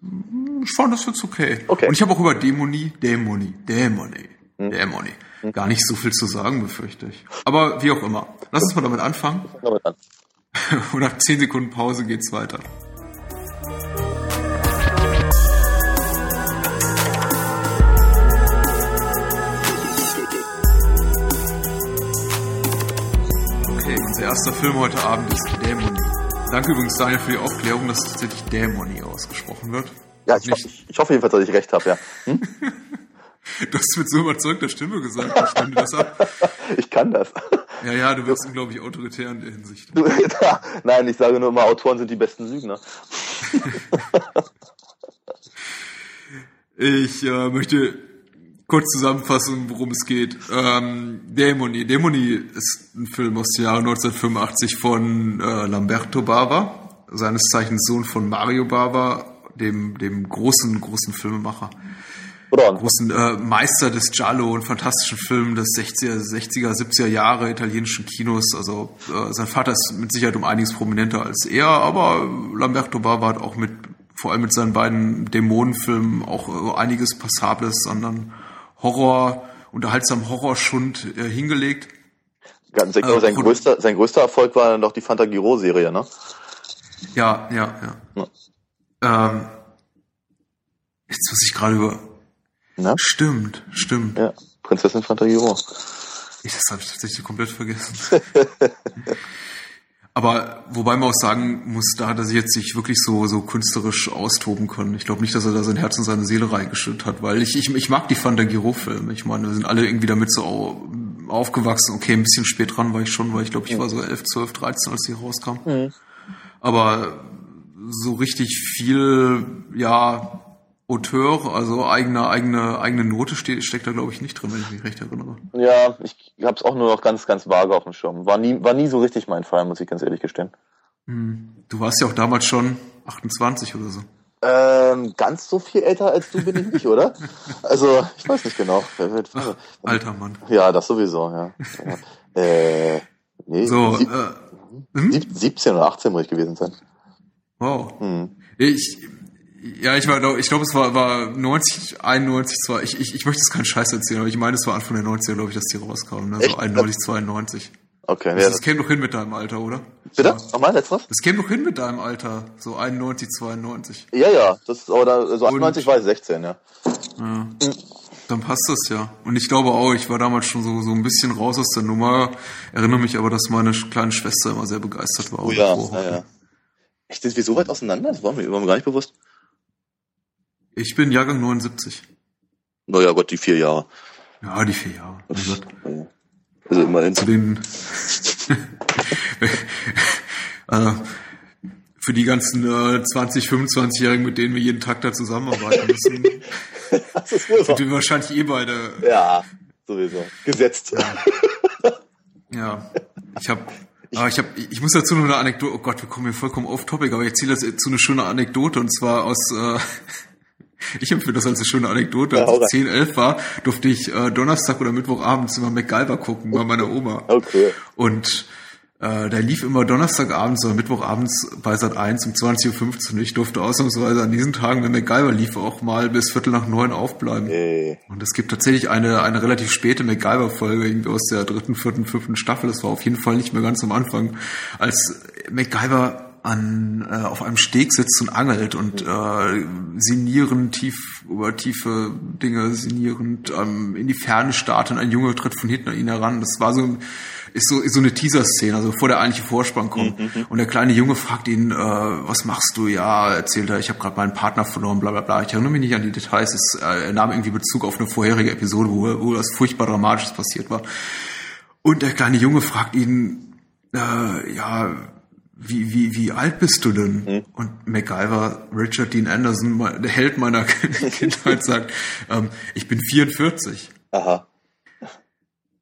mm, ich fand das jetzt okay. Okay. Und ich habe auch über Dämonie, Dämonie, Dämonie, Dämonie gar nicht so viel zu sagen, befürchte ich. Aber wie auch immer. Lass uns mal damit anfangen. Damit an. Und nach 10 Sekunden Pause geht's weiter. Okay, unser erster Film heute Abend ist Dämonie. Danke übrigens, Daniel, für die Aufklärung, dass tatsächlich Dämonie ausgesprochen wird. Ja, ich, ich, ich hoffe jedenfalls, dass ich recht habe, ja. Hm? Du hast mit so überzeugter Stimme gesagt, ich nehme das ab. Ich kann das. Ja, ja, du wirst unglaublich autoritär in der Hinsicht. Nein, ich sage nur immer, Autoren sind die besten Lügner. Ich äh, möchte kurz zusammenfassen, worum es geht. Ähm, Dämonie. Dämonie ist ein Film aus dem Jahre 1985 von äh, Lamberto Bava, seines Zeichens Sohn von Mario Bava, dem, dem großen, großen Filmemacher. Oder? Großen äh, Meister des Giallo und fantastischen Filmen des 60er, 60er, 70er Jahre italienischen Kinos. Also äh, sein Vater ist mit Sicherheit um einiges prominenter als er, aber Lamberto Bava hat auch mit vor allem mit seinen beiden Dämonenfilmen auch äh, einiges Passables, sondern Horror, unterhaltsam Horrorschund äh, hingelegt. Ganz, ich glaube, Äh, sein, größter, sein größter Erfolg war dann doch die Fantagiro-Serie, ne? Ja, ja, ja. Ähm, jetzt muss ich gerade über. Na? Stimmt, stimmt. Ja, Prinzessin Fantagiro. Ich, das habe ich tatsächlich komplett vergessen. Aber wobei man auch sagen muss, da hat er sich jetzt nicht wirklich so, so künstlerisch austoben können. Ich glaube nicht, dass er da sein Herz und seine Seele reingeschüttet hat, weil ich, ich, ich mag die Fantagiro-Filme. Ich meine, wir sind alle irgendwie damit so au- aufgewachsen. Okay, ein bisschen spät dran war ich schon, weil ich glaube, ich war so 11, 12, 13, als die rauskam. Aber so richtig viel, ja, Auteur, also eigene, eigene, eigene Note steht, steckt da, glaube ich, nicht drin, wenn ich mich recht erinnere. Ja, ich habe es auch nur noch ganz, ganz vage auf dem Schirm. War nie, war nie so richtig mein Fall, muss ich ganz ehrlich gestehen. Du warst ja auch damals schon 28 oder so. Ähm, ganz so viel älter als du bin ich nicht, oder? Also, ich weiß nicht genau. Wird- Alter Mann. Ja, das sowieso, ja. äh, nee, So, sieb, äh, hm? sieb, 17 oder 18 muss ich gewesen sein. wow. Hm. Ich, ja, ich war, ich glaube, es war, war 90, 91, zwar, ich, ich, ich möchte jetzt keinen Scheiß erzählen, aber ich meine, es war Anfang der 90er, glaube ich, dass die rauskamen, ne? So Echt? 91, 92. Okay, Das, ja, das käme doch hin mit deinem Alter, oder? bitte? Nochmal, letztes? Das käme doch hin mit deinem Alter, so 91, 92. Ja, ja, das ist, aber da, also 98 war ich 16, ja. Ja. Dann passt das ja. Und ich glaube auch, ich war damals schon so, so ein bisschen raus aus der Nummer. Erinnere mich aber, dass meine kleine Schwester immer sehr begeistert war. Oh ja, ja, ja. Echt, sind wir so weit auseinander? Das war mir, war mir gar nicht bewusst. Ich bin Jahrgang 79. Naja, Gott, die vier Jahre. Ja, die vier Jahre. Ja. Also immerhin. Zu den äh, für die ganzen äh, 20, 25-Jährigen, mit denen wir jeden Tag da zusammenarbeiten müssen, Das ist wohl sind wir wahrscheinlich eh beide. Ja, sowieso. Gesetzt. Ja, ich habe aber ich, hab, ich muss dazu noch eine Anekdote, oh Gott, wir kommen hier vollkommen off topic, aber ich zähle das zu eine schöne Anekdote und zwar aus, äh, ich empfinde das als eine schöne Anekdote. Ja, Als ich rein. 10, 11 war, durfte ich äh, Donnerstag oder Mittwochabends immer MacGyver gucken bei meiner Oma. Okay. Und äh, der lief immer Donnerstagabends oder Mittwochabends bei Sat 1 um 20.15 Uhr. Ich durfte ausnahmsweise an diesen Tagen, wenn MacGyver lief, auch mal bis Viertel nach neun aufbleiben. Ey. Und es gibt tatsächlich eine, eine relativ späte MacGyver-Folge, irgendwie aus der dritten, vierten, fünften Staffel. Das war auf jeden Fall nicht mehr ganz am Anfang, als MacGyver an, äh, auf einem Steg sitzt und angelt und äh, sinnierend tief über tiefe Dinge, sinnierend ähm, in die Ferne starrt und ein Junge tritt von hinten an ihn heran. Das war so ist so, ist so eine Teaser-Szene, also bevor der eigentliche Vorspann kommt. Mhm. Und der kleine Junge fragt ihn, äh, was machst du? Ja, erzählt er, ich habe gerade meinen Partner verloren, bla bla bla. Ich erinnere mich nicht an die Details. Es, äh, er nahm irgendwie Bezug auf eine vorherige Episode, wo, wo das furchtbar Dramatisches passiert war. Und der kleine Junge fragt ihn, äh, ja, wie, wie, wie alt bist du denn? Mhm. Und MacGyver, Richard Dean Anderson, der Held meiner Kindheit, sagt, ähm, ich bin 44. Aha.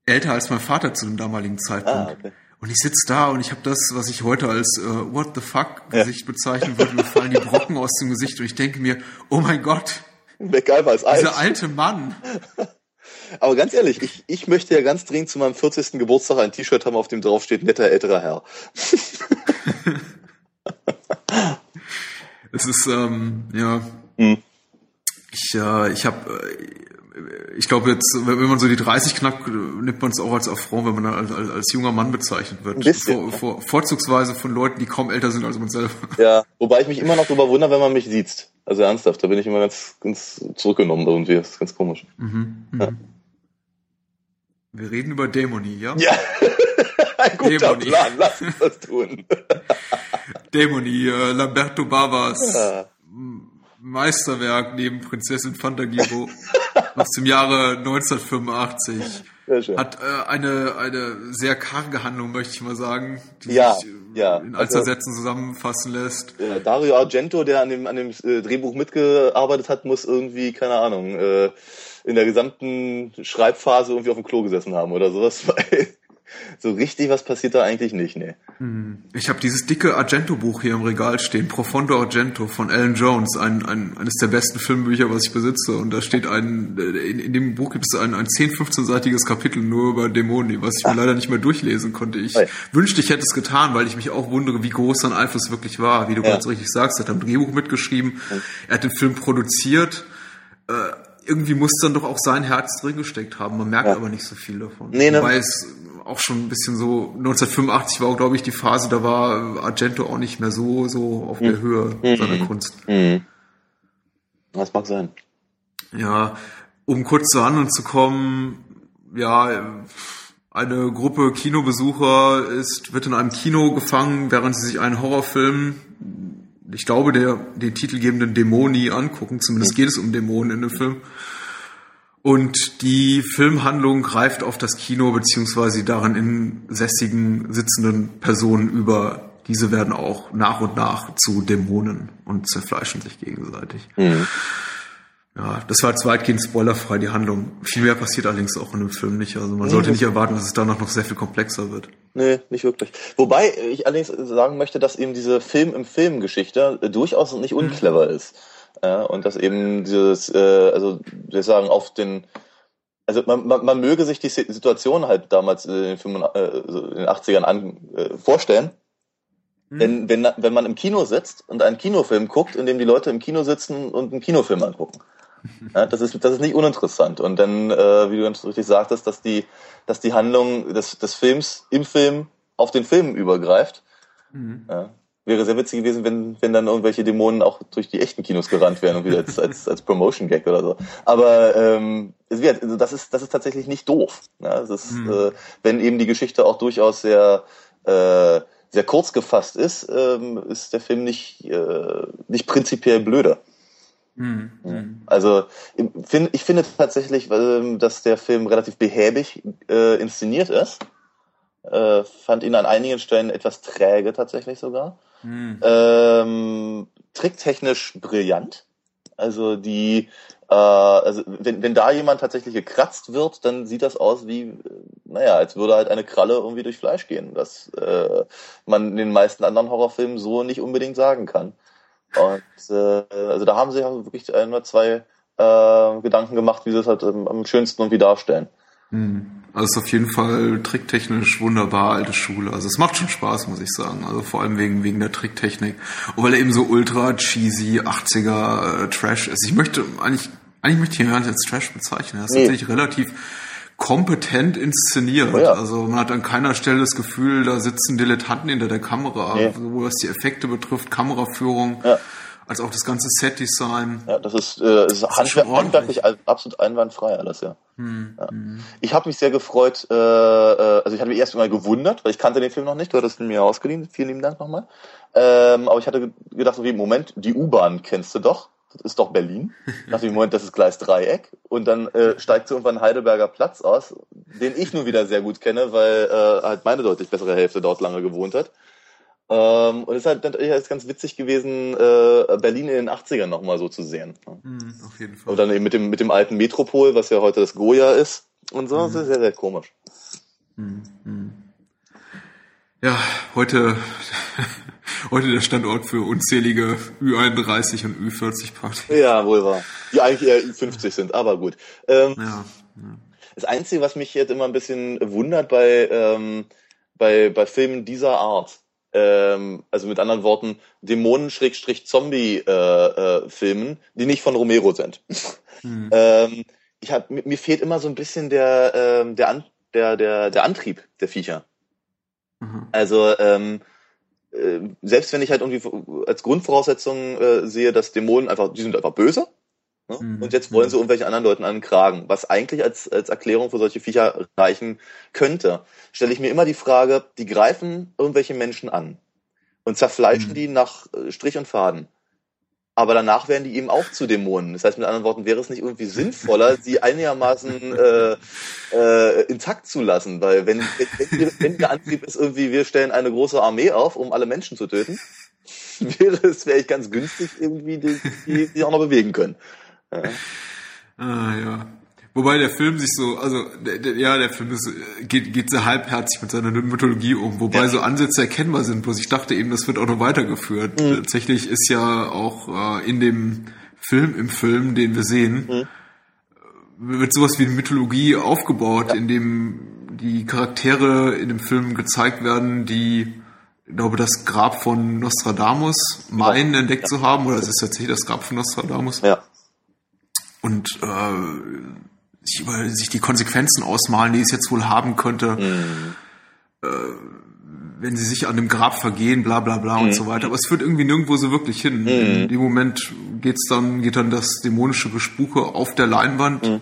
Älter als mein Vater zu dem damaligen Zeitpunkt. Ah, okay. Und ich sitze da und ich habe das, was ich heute als äh, What the fuck Gesicht ja. bezeichnen würde, mir fallen die Brocken aus dem Gesicht und ich denke mir, oh mein Gott, MacGyver ist alt. Dieser alte Mann. Aber ganz ehrlich, ich, ich möchte ja ganz dringend zu meinem 40. Geburtstag ein T-Shirt haben, auf dem drauf steht, netter älterer Herr. es ist, ähm, ja. Hm. Ich, äh, ich habe, äh, ich glaube jetzt, wenn man so die 30 knackt, nimmt man es auch als Affront, wenn man als, als, als junger Mann bezeichnet wird. Bisschen, vor, vor, vorzugsweise von Leuten, die kaum älter sind als man selber. Ja, wobei ich mich immer noch darüber wundere, wenn man mich sieht. Also ernsthaft, da bin ich immer ganz, ganz zurückgenommen irgendwie. Das ist ganz komisch. Mhm, ja. Wir reden über Dämonie, ja? Ja. Ein guter Dämonie. Plan, lass uns das tun. Dämonie, äh, Lamberto Bavas ja. Meisterwerk neben Prinzessin Fantagiro aus dem Jahre 1985. Hat äh, eine, eine sehr karge Handlung, möchte ich mal sagen, die ja, sich äh, ja. in also, Sätzen zusammenfassen lässt. Äh, Dario Argento, der an dem, an dem äh, Drehbuch mitgearbeitet hat, muss irgendwie, keine Ahnung, äh, in der gesamten Schreibphase irgendwie auf dem Klo gesessen haben oder sowas, weil so richtig was passiert da eigentlich nicht, ne. Ich habe dieses dicke Argento-Buch hier im Regal stehen, Profondo Argento von Alan Jones, ein, ein, eines der besten Filmbücher, was ich besitze. Und da steht ein, in, in dem Buch gibt es ein, ein 10-, 15-seitiges Kapitel nur über Dämonen, was ich mir ah. leider nicht mehr durchlesen konnte. Ich Hi. wünschte, ich hätte es getan, weil ich mich auch wundere, wie groß sein Einfluss wirklich war. Wie du ja. ganz richtig sagst, er hat ein Drehbuch mitgeschrieben, er hat den Film produziert, äh, irgendwie muss dann doch auch sein Herz drin gesteckt haben. Man merkt ja. aber nicht so viel davon. Nee, ne? Wobei es auch schon ein bisschen so, 1985 war, glaube ich, die Phase, da war Argento auch nicht mehr so, so auf der mhm. Höhe mhm. seiner Kunst. Mhm. Das mag sein. Ja, um kurz zur Handlung zu kommen, ja, eine Gruppe Kinobesucher ist, wird in einem Kino gefangen, während sie sich einen Horrorfilm ich glaube, der den titelgebenden Dämoni angucken. Zumindest geht es um Dämonen in dem Film. Und die Filmhandlung greift auf das Kino beziehungsweise die darin in sässigen sitzenden Personen über. Diese werden auch nach und nach zu Dämonen und zerfleischen sich gegenseitig. Mhm. Ja, das war weitgehend spoilerfrei, die Handlung. Viel mehr passiert allerdings auch in dem Film nicht. Also man sollte nicht erwarten, dass es danach noch sehr viel komplexer wird. Nee, nicht wirklich. Wobei ich allerdings sagen möchte, dass eben diese Film im Film Geschichte äh, durchaus nicht unclever mhm. ist. Ja, und dass eben dieses, äh, also wir sagen, auf den also man, man, man möge sich die Situation halt damals in den, 85, äh, 80ern an, äh, vorstellen. Mhm. Denn wenn, wenn man im Kino sitzt und einen Kinofilm guckt, in dem die Leute im Kino sitzen und einen Kinofilm angucken. Ja, das ist das ist nicht uninteressant. Und dann, äh, wie du ganz richtig sagtest, dass die dass die Handlung des, des Films im Film auf den Film übergreift. Mhm. Ja, wäre sehr witzig gewesen, wenn wenn dann irgendwelche Dämonen auch durch die echten Kinos gerannt wären und wieder als als, als Promotion Gag oder so. Aber ähm, also das ist das ist tatsächlich nicht doof. Ja, das ist, mhm. äh, wenn eben die Geschichte auch durchaus sehr äh, sehr kurz gefasst ist, ähm, ist der Film nicht äh, nicht prinzipiell blöder. Mhm. Also ich finde tatsächlich, ähm, dass der Film relativ behäbig äh, inszeniert ist. Äh, fand ihn an einigen Stellen etwas träge tatsächlich sogar. Mhm. Ähm, tricktechnisch brillant. Also die, äh, also wenn, wenn da jemand tatsächlich gekratzt wird, dann sieht das aus wie, naja, als würde halt eine Kralle irgendwie durch Fleisch gehen, was äh, man in den meisten anderen Horrorfilmen so nicht unbedingt sagen kann. Und äh, also da haben sie ja wirklich ein oder zwei äh, Gedanken gemacht, wie sie es halt ähm, am schönsten irgendwie darstellen. Hm. Also ist auf jeden Fall tricktechnisch wunderbar, alte Schule. Also es macht schon Spaß, muss ich sagen. Also vor allem wegen, wegen der Tricktechnik. Und weil er eben so ultra cheesy 80er äh, Trash ist. Ich möchte eigentlich, eigentlich möchte ich ihn gar nicht als Trash bezeichnen. Er ist nee. tatsächlich relativ kompetent inszeniert. Oh ja. Also man hat an keiner Stelle das Gefühl, da sitzen Dilettanten hinter der Kamera, nee. sowohl was die Effekte betrifft, Kameraführung. Ja. als auch das ganze Set-Design. Ja, das ist, äh, ist das handwer ist handwerklich absolut einwandfrei alles, ja. Hm, ja. Hm. Ich habe mich sehr gefreut, äh, äh, also ich hatte mich erst mal gewundert, weil ich kannte den Film noch nicht, du hattest ihn mir ausgeliehen, vielen lieben Dank nochmal. Ähm, aber ich hatte gedacht, okay, Moment, die U-Bahn kennst du doch das ist doch Berlin. Nach dem Moment, das ist Gleis Dreieck. Und dann äh, steigt so irgendwann Heidelberger Platz aus, den ich nun wieder sehr gut kenne, weil äh, halt meine deutlich bessere Hälfte dort lange gewohnt hat. Ähm, und es ist halt natürlich ganz witzig gewesen, äh, Berlin in den 80ern nochmal so zu sehen. Mhm, auf jeden Fall. Und dann eben mit dem, mit dem alten Metropol, was ja heute das Goya ist. Und so, mhm. das ist sehr, sehr komisch. Mhm. Ja, heute heute der Standort für unzählige Ü31 und Ü40-Partys. Ja, wohl wahr. Die eigentlich eher Ü50 sind, aber gut. Ähm, ja, ja. Das Einzige, was mich jetzt immer ein bisschen wundert bei, ähm, bei, bei Filmen dieser Art, ähm, also mit anderen Worten, Dämonen-Zombie-Filmen, äh, äh, die nicht von Romero sind. Hm. ähm, ich hab, mir fehlt immer so ein bisschen der, ähm, der, An der, der, der Antrieb der Viecher. Mhm. Also ähm, äh, selbst wenn ich halt irgendwie als Grundvoraussetzung äh, sehe, dass Dämonen einfach, die sind einfach böse. Ne? Mhm. Und jetzt wollen sie irgendwelche anderen Leuten einen Kragen, was eigentlich als, als Erklärung für solche Viecher reichen könnte, stelle ich mir immer die Frage, die greifen irgendwelche Menschen an und zerfleischen mhm. die nach äh, Strich und Faden aber danach werden die eben auch zu Dämonen. Das heißt, mit anderen Worten, wäre es nicht irgendwie sinnvoller, sie einigermaßen äh, äh, intakt zu lassen, weil wenn, wenn, wenn der Antrieb ist irgendwie, wir stellen eine große Armee auf, um alle Menschen zu töten, wäre es ich ganz günstig irgendwie, die, die, die auch noch bewegen können. Ja. Ah ja. Wobei der Film sich so, also der, der, ja, der Film ist, geht, geht sehr halbherzig mit seiner Mythologie um, wobei ja. so Ansätze erkennbar sind. Bloß ich dachte eben, das wird auch noch weitergeführt. Mhm. Tatsächlich ist ja auch äh, in dem Film, im Film, den wir sehen, mhm. wird sowas wie eine Mythologie aufgebaut, ja. in dem die Charaktere in dem Film gezeigt werden, die ich glaube, das Grab von Nostradamus meinen ja. entdeckt zu haben, oder es ist tatsächlich das Grab von Nostradamus. Ja. Und äh, sich, über, sich die Konsequenzen ausmalen, die es jetzt wohl haben könnte, mhm. äh, wenn sie sich an dem Grab vergehen, bla bla bla mhm. und so weiter. Aber es führt irgendwie nirgendwo so wirklich hin. Mhm. In dem Moment geht's dann, geht dann das dämonische Gespuke auf der Leinwand mhm.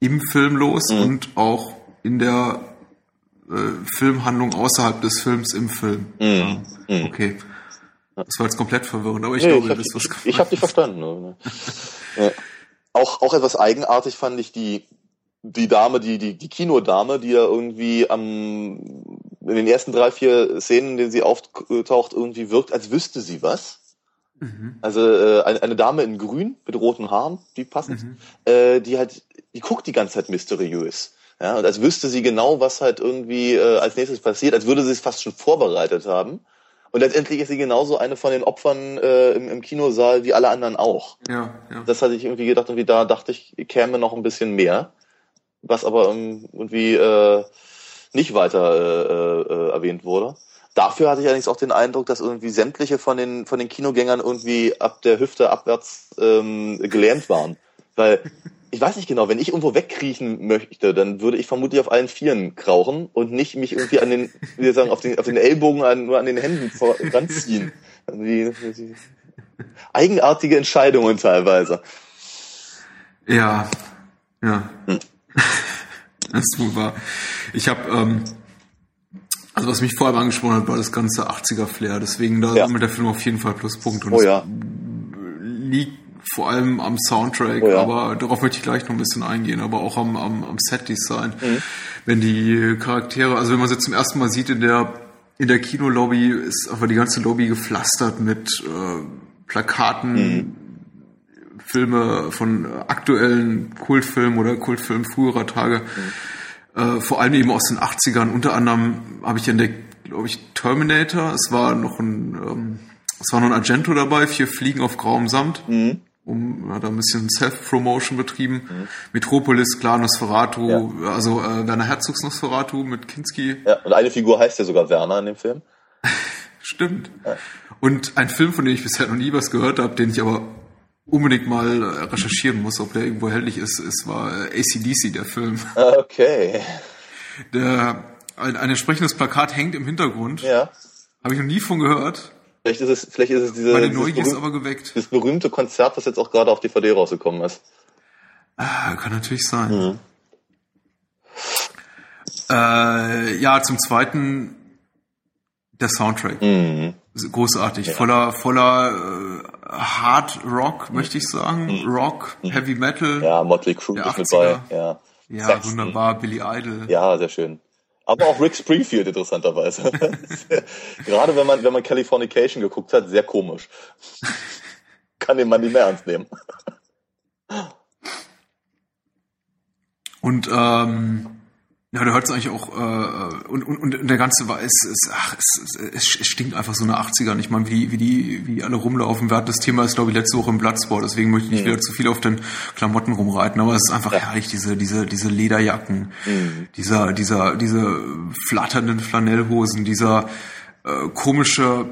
im Film los mhm. und auch in der äh, Filmhandlung außerhalb des Films im Film. Mhm. Ja, okay. Das war jetzt komplett verwirrend, aber ich nee, glaube, ich das was Ich habe dich verstanden. ja. Auch, auch etwas eigenartig fand ich die, die Dame, die, die, die Kinodame, die ja irgendwie am, in den ersten drei, vier Szenen, in denen sie auftaucht, irgendwie wirkt, als wüsste sie was. Mhm. Also äh, eine, eine Dame in Grün mit roten Haaren, die passend, mhm. äh, die halt, die guckt die ganze Zeit mysteriös. Ja, und als wüsste sie genau, was halt irgendwie äh, als nächstes passiert, als würde sie es fast schon vorbereitet haben. Und letztendlich ist sie genauso eine von den Opfern äh, im, im Kinosaal wie alle anderen auch. Ja, ja. Das hatte ich irgendwie gedacht, irgendwie da dachte ich, käme noch ein bisschen mehr was aber ähm, irgendwie äh, nicht weiter äh, äh, erwähnt wurde. Dafür hatte ich allerdings auch den Eindruck, dass irgendwie sämtliche von den von den Kinogängern irgendwie ab der Hüfte abwärts ähm, gelähmt waren. Weil ich weiß nicht genau, wenn ich irgendwo wegkriechen möchte, dann würde ich vermutlich auf allen Vieren krauchen und nicht mich irgendwie an den, wie wir sagen, auf den, auf den Ellbogen an, nur an den Händen vor, ranziehen. Irgendwie, eigenartige Entscheidungen teilweise. Ja, ja. Hm. Das ist wohl wahr. Ich habe, ähm, also was mich vor allem angesprochen hat, war das ganze 80er-Flair. Deswegen da ja. mit der Film auf jeden Fall Pluspunkt. Und oh ja. liegt vor allem am Soundtrack, oh ja. aber darauf möchte ich gleich noch ein bisschen eingehen, aber auch am, am, am Set-Design. Mhm. Wenn die Charaktere, also wenn man sie zum ersten Mal sieht in der in der Kinolobby, ist aber die ganze Lobby gepflastert mit äh, Plakaten, mhm. Filme von aktuellen Kultfilmen oder Kultfilmen früherer Tage. Mhm. Äh, vor allem eben aus den 80ern. Unter anderem habe ich entdeckt, glaube ich, Terminator. Es war noch ein, ähm, es war noch ein Argento dabei, vier Fliegen auf grauem Samt. Mhm. Um, hat ein bisschen Self-Promotion betrieben. Mhm. Metropolis, klar, Nosferatu, ja. also äh, Werner Herzogs Nosferatu mit Kinski. Ja, und eine Figur heißt ja sogar Werner in dem Film. Stimmt. Ja. Und ein Film, von dem ich bisher noch nie was gehört habe, den ich aber unbedingt mal äh, recherchieren muss, ob der irgendwo helllich ist. Es war äh, ACDC, der Film. Okay. Der, ein, ein entsprechendes Plakat hängt im Hintergrund. Ja. Habe ich noch nie von gehört. Vielleicht ist es, vielleicht ist es diese, Meine Neugier ist berühmte, aber geweckt. dieses berühmte Konzert, was jetzt auch gerade auf DVD rausgekommen ist. Ah, kann natürlich sein. Mhm. Äh, ja, zum zweiten der Soundtrack. Mhm. Großartig. Voller, voller äh, Hard Rock, möchte ich sagen. Rock, Heavy Metal. Mhm. Ja, Motley Crue ist mit 80er. bei. Ja, Ja, wunderbar. Billy Idol. Ja, sehr schön. Aber auch Rick Springfield interessanterweise. Gerade wenn man, wenn man Californication geguckt hat, sehr komisch. Kann den Mann nicht mehr ernst nehmen. Und ähm, ja, da hört es eigentlich auch äh, und, und, und der ganze war es, ach, es, es, es stinkt einfach so eine 80er. Und Ich meine, wie, die- wie die wie die alle rumlaufen. Wir hatten das Thema ist glaube ich letzte Woche im Bloodsport, deswegen möchte ich nicht Mhm. wieder zu viel auf den Klamotten rumreiten. Aber es ist einfach herrlich diese diese diese Lederjacken, Mhm. dieser dieser diese flatternden Flanellhosen, dieser äh, komische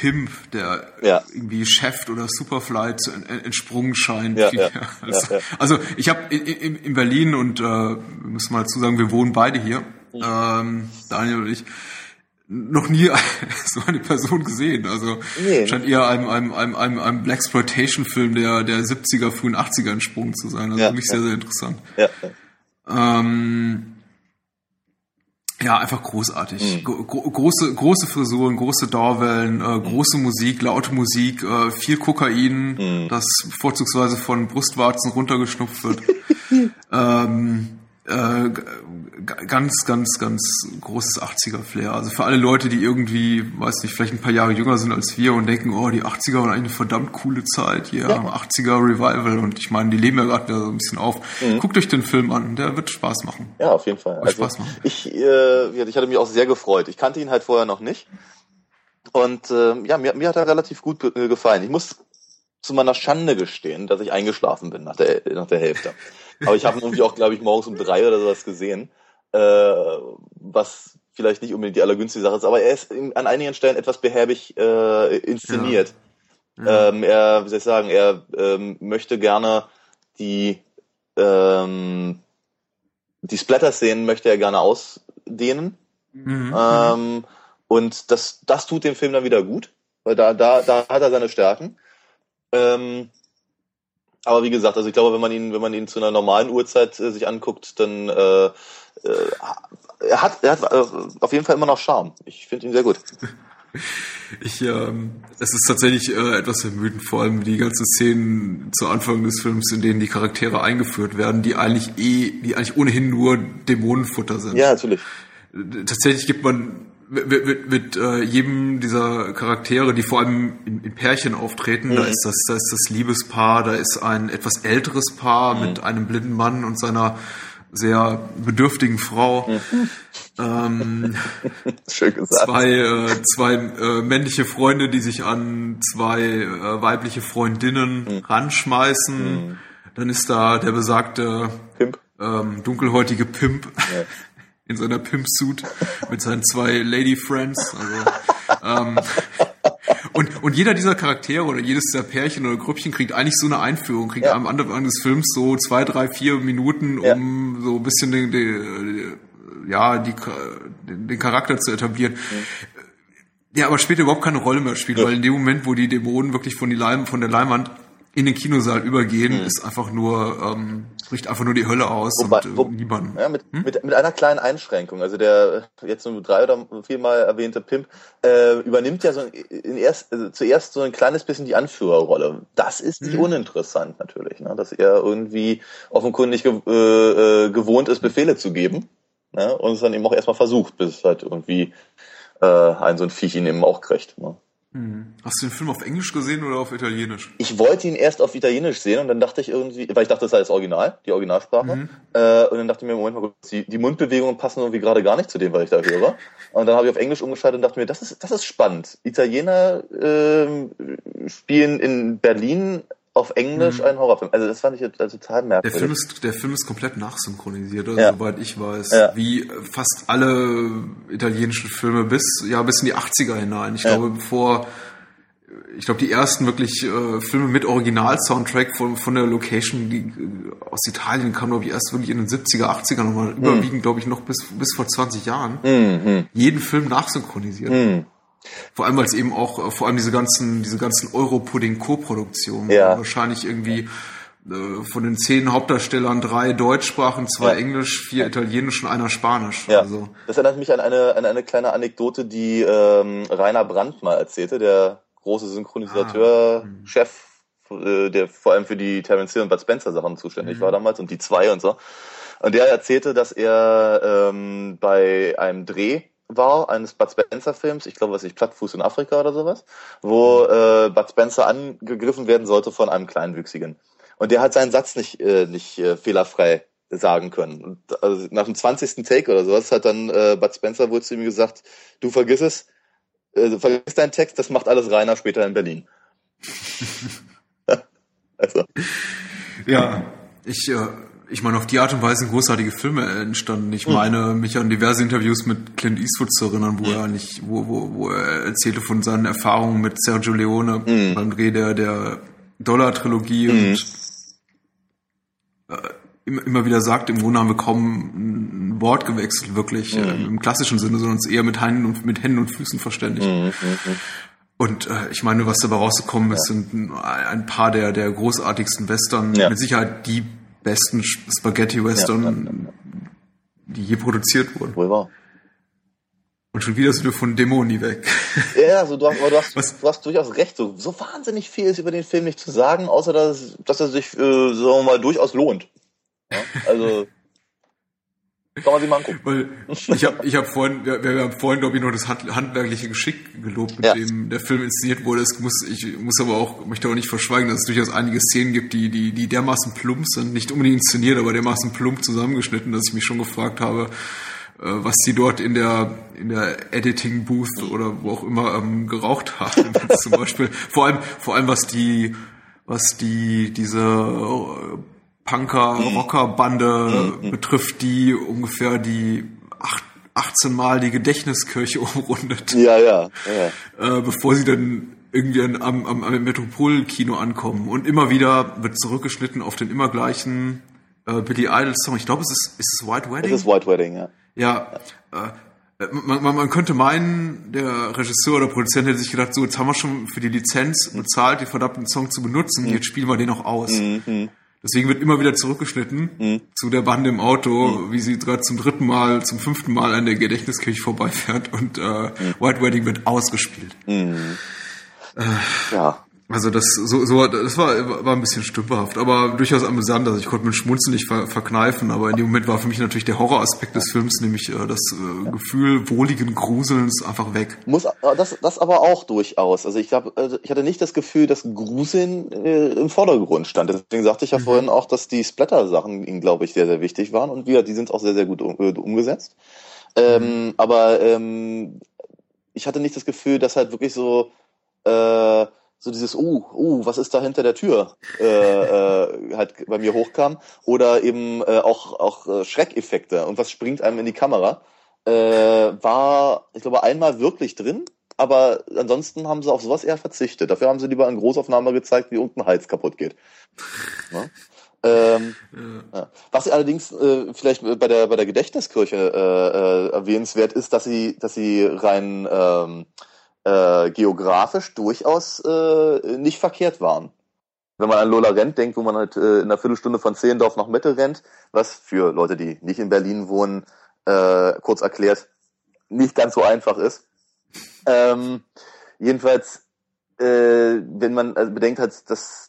Pimp, der Ja. irgendwie Chef oder Superfly zu, en, en- entsprungen scheint. Ja, ja, also, also ich habe in, in, in Berlin und äh, wir müssen mal dazu sagen, wir wohnen beide hier, ähm, Daniel und ich, noch nie so eine Person gesehen. Also Nee. scheint eher einem, einem, einem, einem, einem Blaxploitation-Film der, der 70er, frühen 80er entsprungen zu sein. Also Ja, wirklich sehr, sehr interessant. Ja, Ähm, ja, einfach großartig. Mhm. Gro gro- große, große Frisuren, große Dauerwellen, äh, große Musik, laute Musik, äh, viel Kokain, Mhm. das vorzugsweise von Brustwarzen runtergeschnupft wird. ähm, äh, ganz, ganz, ganz großes 80er-Flair. Also für alle Leute, die irgendwie, weiß nicht, vielleicht ein paar Jahre jünger sind als wir und denken, oh, die 80er waren eigentlich eine verdammt coole Zeit. Ja, 80er Revival. Und ich meine, die leben ja gerade wieder so ein bisschen auf. Mhm. Guckt euch den Film an, der wird Spaß machen. ja, auf jeden Fall. Also Spaß machen. ich, äh, ja, ich hatte mich auch sehr gefreut. Ich kannte ihn halt vorher noch nicht. Und ähm, ja, mir, mir hat er relativ gut ge- äh, gefallen. Ich muss zu meiner Schande gestehen, dass ich eingeschlafen bin nach der, nach der Hälfte. Aber ich habe ihn irgendwie auch, glaube ich, morgens um drei oder sowas gesehen, äh, was vielleicht nicht unbedingt die allergünstige Sache ist, aber er ist in, an einigen Stellen etwas behäbig äh, inszeniert. Ja. Ähm, er, wie soll ich sagen, er ähm, möchte gerne die ähm, die Splatter-Szenen möchte er gerne ausdehnen. Mhm. Ähm, und das, das tut dem Film dann wieder gut, weil da, da, da hat er seine Stärken. Ähm, aber wie gesagt, also ich glaube, wenn man ihn, wenn man ihn zu einer normalen Uhrzeit äh, sich anguckt, dann äh, äh, er hat, er hat äh, auf jeden Fall immer noch Charme. Ich finde ihn sehr gut. Ich, ähm, es ist tatsächlich äh, etwas ermüdend, vor allem die ganzen Szenen zu Anfang des Films, in denen die Charaktere eingeführt werden, die eigentlich eh, die eigentlich ohnehin nur Dämonenfutter sind. Ja, natürlich. Tatsächlich gibt man mit, mit, mit äh, jedem dieser Charaktere, die vor allem in, in Pärchen auftreten, da ist das, da ist das Liebespaar, da ist ein etwas älteres Paar mit einem blinden Mann und seiner sehr bedürftigen Frau. Ähm, Schön gesagt. zwei, äh, zwei äh, männliche Freunde, die sich an zwei äh, weibliche Freundinnen ranschmeißen. Dann ist da der besagte Pimp. ähm, dunkelhäutige Pimp in seiner Pimp-Suit mit seinen zwei Lady Friends. Also, ähm, und, und jeder dieser Charaktere oder jedes dieser Pärchen oder Grüppchen kriegt eigentlich so eine Einführung, kriegt Ja. am Anfang des Films so zwei, drei, vier Minuten, Ja. um so ein bisschen den, den, ja, die, den den Charakter zu etablieren. Ja, aber später überhaupt keine Rolle mehr spielt, Ja. weil in dem Moment, wo die Dämonen wirklich von, die Leim, von der Leinwand in den Kinosaal übergehen, Mhm. ist einfach nur, ähm, bricht einfach nur die Hölle aus Wobei- und äh, wo-. Ja, mit, Hm? mit, mit einer kleinen Einschränkung. Also der jetzt nur drei oder viermal erwähnte Pimp äh, übernimmt ja so in erst, also zuerst so ein kleines bisschen die Anführerrolle. Das ist nicht Hm. uninteressant natürlich, ne? dass er irgendwie offenkundig ge äh, äh, gewohnt ist, Befehle zu geben ne? und es dann eben auch erstmal versucht, bis halt irgendwie äh, ein so ein Viech ihn eben auch kriegt. Ne? Hm. Hast du den Film auf Englisch gesehen oder auf Italienisch? Ich wollte ihn erst auf Italienisch sehen und dann dachte ich irgendwie, weil ich dachte, das sei das Original, die Originalsprache. Mhm. Äh, und dann dachte ich mir, Moment mal kurz, die, die Mundbewegungen passen irgendwie gerade gar nicht zu dem, was ich da höre. Und dann habe ich auf Englisch umgeschaltet und dachte mir, das ist, das ist spannend. Italiener ähm, spielen in Berlin auf Englisch Mhm. einen Horrorfilm. Also das fand ich also total Der merkwürdig. Film ist, der Film ist komplett nachsynchronisiert, also, Ja. soweit ich weiß. Ja. Wie äh, fast alle italienischen Filme bis, ja, bis in die 80er hinein. Ich Ja. glaube, bevor, ich glaube, die ersten wirklich äh, Filme mit Original-Soundtrack von, von der Location die, äh, aus Italien kamen, glaube ich, erst wirklich in den 70er, 80er nochmal, überwiegend, glaube ich, noch bis, bis vor 20 Jahren. Mhm. Jeden Film nachsynchronisiert. Mhm. Vor allem, weil es eben auch, äh, vor allem diese ganzen, diese ganzen Euro-Pudding-Co-Produktionen, Ja. wahrscheinlich irgendwie äh, von den zehn Hauptdarstellern drei Deutsch sprachen, zwei Ja. Englisch, vier Italienisch und einer Spanisch. Ja, Also, das erinnert mich an eine, an eine kleine Anekdote, die ähm, Rainer Brandt mal erzählte, der große Synchronisateur, Chef, äh, der vor allem für die Terence Hill und Bud Spencer Sachen zuständig war damals und die zwei und so. Und der erzählte, dass er ähm, bei einem Dreh war eines Bud Spencer Films, ich glaube, was ich Plattfuß in Afrika oder sowas, wo äh, Bud Spencer angegriffen werden sollte von einem Kleinwüchsigen. Und der hat seinen Satz nicht, äh, nicht äh, fehlerfrei sagen können. Und also nach dem 20. Take oder sowas hat dann äh, Bud Spencer wohl zu ihm gesagt, du vergiss es, äh, vergiss deinen Text, das macht alles Rainer später in Berlin. also, ja, ich, äh, ich meine, auf die Art und Weise sind großartige Filme entstanden. Ich meine, mich an diverse Interviews mit Clint Eastwood zu erinnern, wo er eigentlich, wo, wo, wo er erzählte von seinen Erfahrungen mit Sergio Leone beim Dreh der, der Dollar-Trilogie und äh, immer, immer wieder sagt, im Grunde haben wir kaum ein Wort gewechselt, wirklich äh, im klassischen Sinne, sondern uns eher mit Händen und mit Händen und Füßen verständigt. Und äh, ich meine, was dabei rausgekommen ist, sind ein, ein paar der, der großartigsten Western, Ja. mit Sicherheit die besten Spaghetti-Western, Ja, die je produziert wurden. wohl wahr. Und schon wieder sind wir von Dämoni weg. Ja, also du hast, aber du hast, du hast durchaus recht. So, so wahnsinnig viel ist über den Film nicht zu sagen, außer dass, dass er sich, äh, sagen wir mal, durchaus lohnt. Ja? Also, kann man sich mal angucken. Weil ich habe ich hab vorhin, wir, wir haben vorhin, glaube ich, noch das hand- handwerkliche Geschick gelobt, mit Ja. dem der Film inszeniert wurde. Es muss, ich muss aber auch, möchte auch nicht verschweigen, dass es durchaus einige Szenen gibt, die, die, die dermaßen plump sind, nicht unbedingt inszeniert, aber dermaßen plump zusammengeschnitten, dass ich mich schon gefragt habe, äh, was sie dort in der, in der Editing Booth oder wo auch immer ähm, geraucht haben. Zum Beispiel, vor allem, vor allem was die, was die, diese äh, Punker-Rocker-Bande betrifft, die ungefähr die acht, 18 Mal die Gedächtniskirche umrundet, Ja, ja, ja. äh, bevor sie dann irgendwie an, am, am, am Metropolkino ankommen. Und immer wieder wird zurückgeschnitten auf den immer gleichen äh, Billy Idol Song. Ich glaube, es ist, ist es White Wedding? Das ist White Wedding, ja. Ja, äh, man, man, man könnte meinen, der Regisseur oder Produzent hätte sich gedacht, so, jetzt haben wir schon für die Lizenz bezahlt, den verdammten Song zu benutzen, jetzt spielen wir den auch aus. Deswegen wird immer wieder zurückgeschnitten zu der Bande im Auto, wie sie gerade zum dritten Mal, zum fünften Mal an der Gedächtniskirche vorbeifährt und äh, White Wedding wird ausgespielt. Ja. Also das so, so das war war ein bisschen stümperhaft, aber durchaus amüsant. Also ich konnte mit Schmunzeln nicht ver verkneifen, aber in dem Moment war für mich natürlich der Horroraspekt des Films, nämlich äh, das äh, Gefühl wohligen Gruselns einfach weg. Muss äh, das, das aber auch durchaus. Also ich habe, also ich hatte nicht das Gefühl, dass Gruseln äh, im Vordergrund stand. Deswegen sagte ich ja vorhin auch, dass die Splatter-Sachen ihnen, glaube ich, sehr, sehr wichtig waren und wir, die sind auch sehr, sehr gut um, äh, umgesetzt. Ähm, aber ähm, ich hatte nicht das Gefühl, dass halt wirklich so äh, so dieses uh, uh, was ist da hinter der Tür äh, äh, halt bei mir hochkam. Oder eben äh, auch auch äh, Schreckeffekte und was springt einem in die Kamera. Äh, war ich glaube einmal wirklich drin aber ansonsten haben sie auf sowas eher verzichtet. Dafür haben sie lieber in Großaufnahme gezeigt wie unten Hals kaputt geht. Ne? ähm, ja. Was allerdings äh, vielleicht bei der bei der Gedächtniskirche äh, äh, erwähnenswert ist, dass sie dass sie rein ähm, äh, geografisch durchaus äh, nicht verkehrt waren. Wenn man an Lola Rent denkt, wo man halt äh, in einer Viertelstunde von Zehlendorf nach Mitte rennt, was für Leute, die nicht in Berlin wohnen, äh, kurz erklärt, nicht ganz so einfach ist. Ähm, jedenfalls, äh, wenn man also bedenkt hat, dass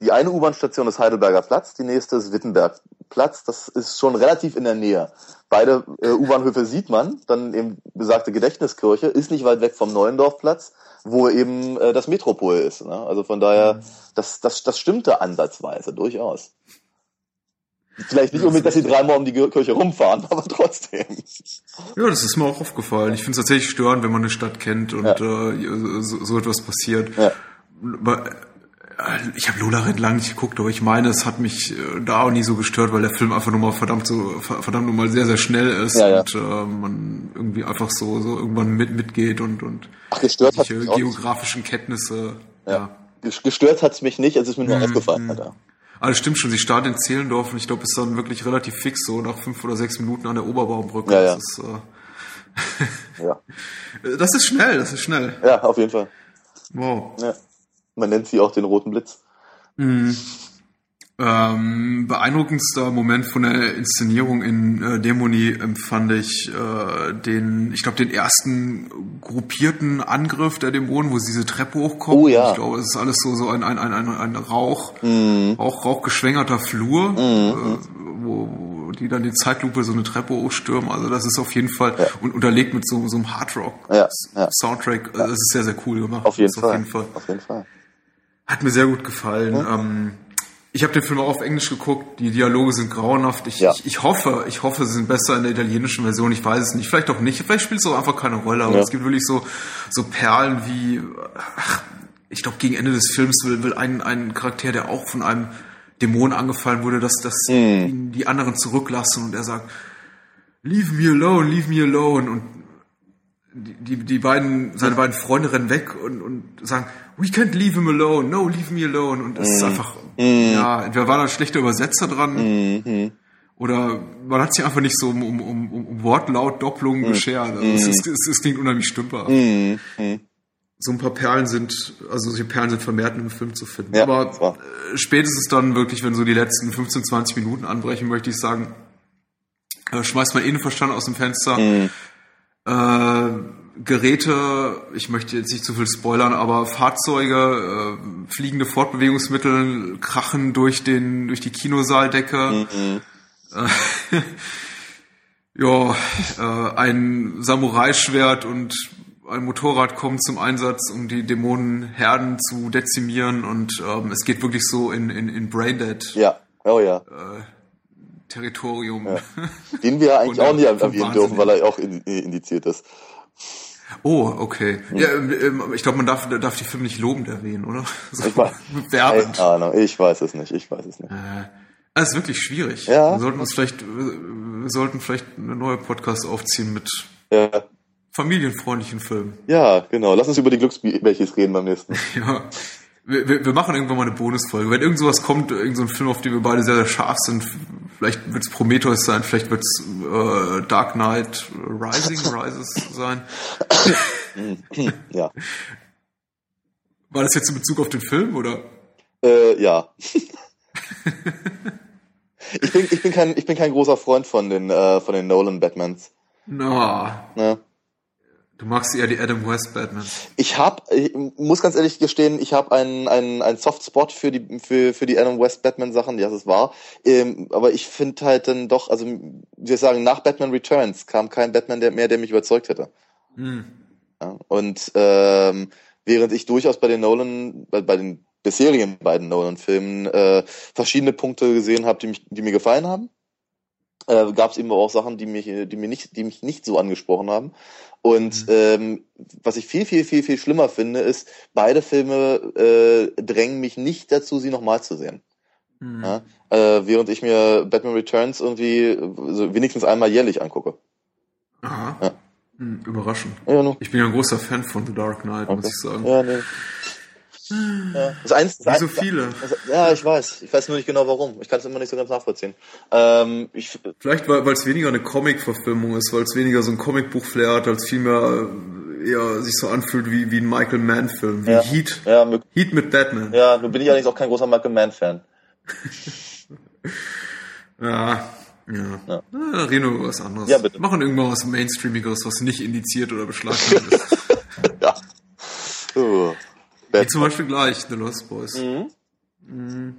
die eine U-Bahn-Station ist Heidelberger Platz, die nächste ist Wittenberg Platz. Das ist schon relativ in der Nähe. Beide äh, U-Bahnhöfe sieht man. Dann eben besagte Gedächtniskirche ist nicht weit weg vom Neuendorfplatz, wo eben äh, das Metropol ist. Ne? Also von daher, das, das, das stimmte ansatzweise durchaus. Vielleicht nicht unbedingt, dass sie dreimal um die Kirche rumfahren, aber trotzdem. Ja, das ist mir auch aufgefallen. Ich finde es tatsächlich störend, wenn man eine Stadt kennt und Ja. äh, so, so etwas passiert. Ja. Aber, ich habe Lola Rent lang nicht geguckt, aber ich meine, es hat mich äh, da auch nie so gestört, weil der Film einfach nur mal verdammt so ver- verdammt nur mal sehr sehr schnell ist Ja, ja. und äh, man irgendwie einfach so so irgendwann mit mitgeht und und Ach, gestört hat auch nicht. geografischen Kenntnisse. Ja. Ges- Gestört hat's mich nicht, als es mir nur Mhm, aufgefallen hat. Ja. Ah, das stimmt schon. Sie startet in Zehlendorf und ich glaube, es ist dann wirklich relativ fix so nach fünf oder sechs Minuten an der Oberbaumbrücke. Ja, ja. Das ist, äh, ja. Das ist schnell, das ist schnell. Ja, auf jeden Fall. Wow. Ja. Man nennt sie auch den roten Blitz. Mhm. Ähm, beeindruckendster Moment von der Inszenierung in äh, Dämonie empfand ich äh, den, ich glaube, den ersten gruppierten Angriff der Dämonen, wo sie diese Treppe hochkommen. Oh ja. Ich glaube, es ist alles so, so ein, ein, ein, ein, ein Rauch, Mhm. Rauch, rauchgeschwängerter Flur, äh, wo, wo die dann die Zeitlupe so eine Treppe hochstürmen. Also das ist auf jeden Fall, und unterlegt mit so, so einem Hardrock-Soundtrack. Ja, ja. Das ist sehr, sehr cool gemacht. Auf jeden, Fall. Auf jeden Fall. Auf jeden Fall. Hat mir sehr gut gefallen. Ähm, ich habe den Film auch auf Englisch geguckt. Die Dialoge sind grauenhaft. Ich, Ja. ich, ich hoffe, ich hoffe, sie sind besser in der italienischen Version. Ich weiß es nicht. Vielleicht auch nicht. Vielleicht spielt es auch einfach keine Rolle. Aber Ja. es gibt wirklich so so Perlen wie. Ach, ich glaube, gegen Ende des Films will, will ein, ein Charakter, der auch von einem Dämon angefallen wurde, dass, dass ihn die anderen zurücklassen und er sagt, Leave me alone, leave me alone. Und die, die, die beiden, seine beiden Freunde rennen weg und, und sagen, we can't leave him alone, no, leave me alone. Und es ist einfach, ja, entweder war da ein schlechter Übersetzer dran, oder man hat sich einfach nicht so um, um, um, um Wortlaut, Doppelungen geschert. Also es, ist, es, es klingt unheimlich stümper. So ein paar Perlen sind, also solche Perlen sind vermehrt in dem Film zu finden. Ja, Aber äh, spätestens dann wirklich, wenn so die letzten 15, 20 Minuten anbrechen, möchte ich sagen, äh, schmeißt mal Innenverstand aus dem Fenster. Äh, Geräte, ich möchte jetzt nicht zu viel spoilern, aber Fahrzeuge, äh, fliegende Fortbewegungsmittel krachen durch den durch die Kinosaaldecke. Äh, ja, äh, ein Samurai-Schwert und ein Motorrad kommen zum Einsatz, um die Dämonenherden zu dezimieren und ähm, es geht wirklich so in, in, in Braindead Ja. Oh ja. Territorium. Den wir eigentlich auch nicht äh, erwähnen dürfen, weil er auch in, indiziert ist. Oh, okay. Ja, ähm, ich glaube, man darf, darf die Filme nicht lobend erwähnen, oder? So, Ich weiß- Werbend. Keine Ahnung, ich weiß es nicht, ich weiß es nicht. Das ist wirklich schwierig. Ja. Wir sollten uns vielleicht, wir sollten vielleicht eine neue Podcast aufziehen mit Ja, familienfreundlichen Filmen. ja genau. Lass uns über die Glücksbärchis reden beim nächsten. Ja. Wir, wir, machen irgendwann mal eine Bonusfolge. Wenn irgend sowas kommt, irgend so ein Film, auf den wir beide sehr, sehr scharf sind, vielleicht wird es Prometheus sein, vielleicht wird es äh, Dark Knight Rising, Rises sein. Ja. War das jetzt in Bezug auf den Film oder? Äh, ja. ich, bin, ich, bin kein, ich bin kein großer Freund von den, äh, von den Nolan Batmans. Na, Ne? Du magst eher die Adam West Batman. Ich hab, ich muss ganz ehrlich gestehen, ich habe einen, einen, einen Softspot für die, für, für die Adam West Batman Sachen, ja, das ist wahr. Ähm, aber ich finde halt dann doch, also, ich sagen, nach Batman Returns kam kein Batman der, mehr, der mich überzeugt hätte. Hm. Ja, und ähm, während ich durchaus bei den Nolan, bei, bei den bisherigen beiden Nolan-Filmen äh, verschiedene Punkte gesehen habe, die, mich, die mir gefallen haben, äh, gab es eben auch Sachen, die mich, die mir nicht, die mich nicht so angesprochen haben. Und ähm, was ich viel, viel, viel, viel schlimmer finde, ist, beide Filme äh, drängen mich nicht dazu, sie nochmal zu sehen. Hm. Ja? Äh, während ich mir Batman Returns irgendwie so wenigstens einmal jährlich angucke. Aha. Ja. Hm, überraschend. Ja. Ich bin ja ein großer Fan von The Dark Knight, muss ich sagen. Ja, nee. Ja. Das eins, das Wie so viele. das- Ja, ich weiß. Ich weiß nur nicht genau warum. Ich kann es immer nicht so ganz nachvollziehen. Ähm, ich, Vielleicht, weil es weniger eine Comic-Verfilmung ist, weil es weniger so ein Comicbuch-Flair hat, als vielmehr äh, eher sich so anfühlt wie, wie ein Michael Mann-Film, wie Ja. Heat. Heat. ja, mög- Heat mit Batman. ja, nun bin ich allerdings auch kein großer Michael Mann-Fan. Ja. Ja. ja. Na, reden wir über was anderes. Ja, bitte. Machen irgendwann was Mainstreamigeres, was nicht indiziert oder beschlagnahmt ist. ja. Oh. Wie zum Beispiel gleich The Lost Boys. Mhm.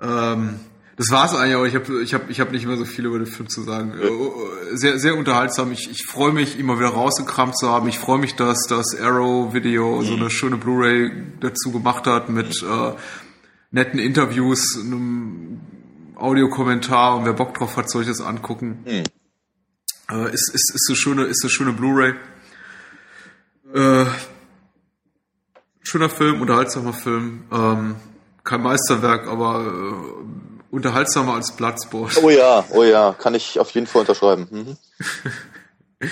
Ähm, das war's eigentlich, aber ich habe ich hab, ich hab nicht mehr so viel über den Film zu sagen. Äh, Sehr, sehr unterhaltsam. Ich, ich freue mich, ihn mal wieder rausgekramt zu haben. Ich freue mich, dass das Arrow Video so eine schöne Blu-ray dazu gemacht hat mit äh, netten Interviews, einem Audiokommentar und wer Bock drauf hat, soll ich das angucken. Mhm. Äh, ist, ist, ist eine schöne, ist eine schöne Blu-ray. Äh, schöner Film, unterhaltsamer Film. Ähm, kein Meisterwerk, aber äh, unterhaltsamer als Bloodsport. Oh ja, oh ja, kann ich auf jeden Fall unterschreiben. Mhm.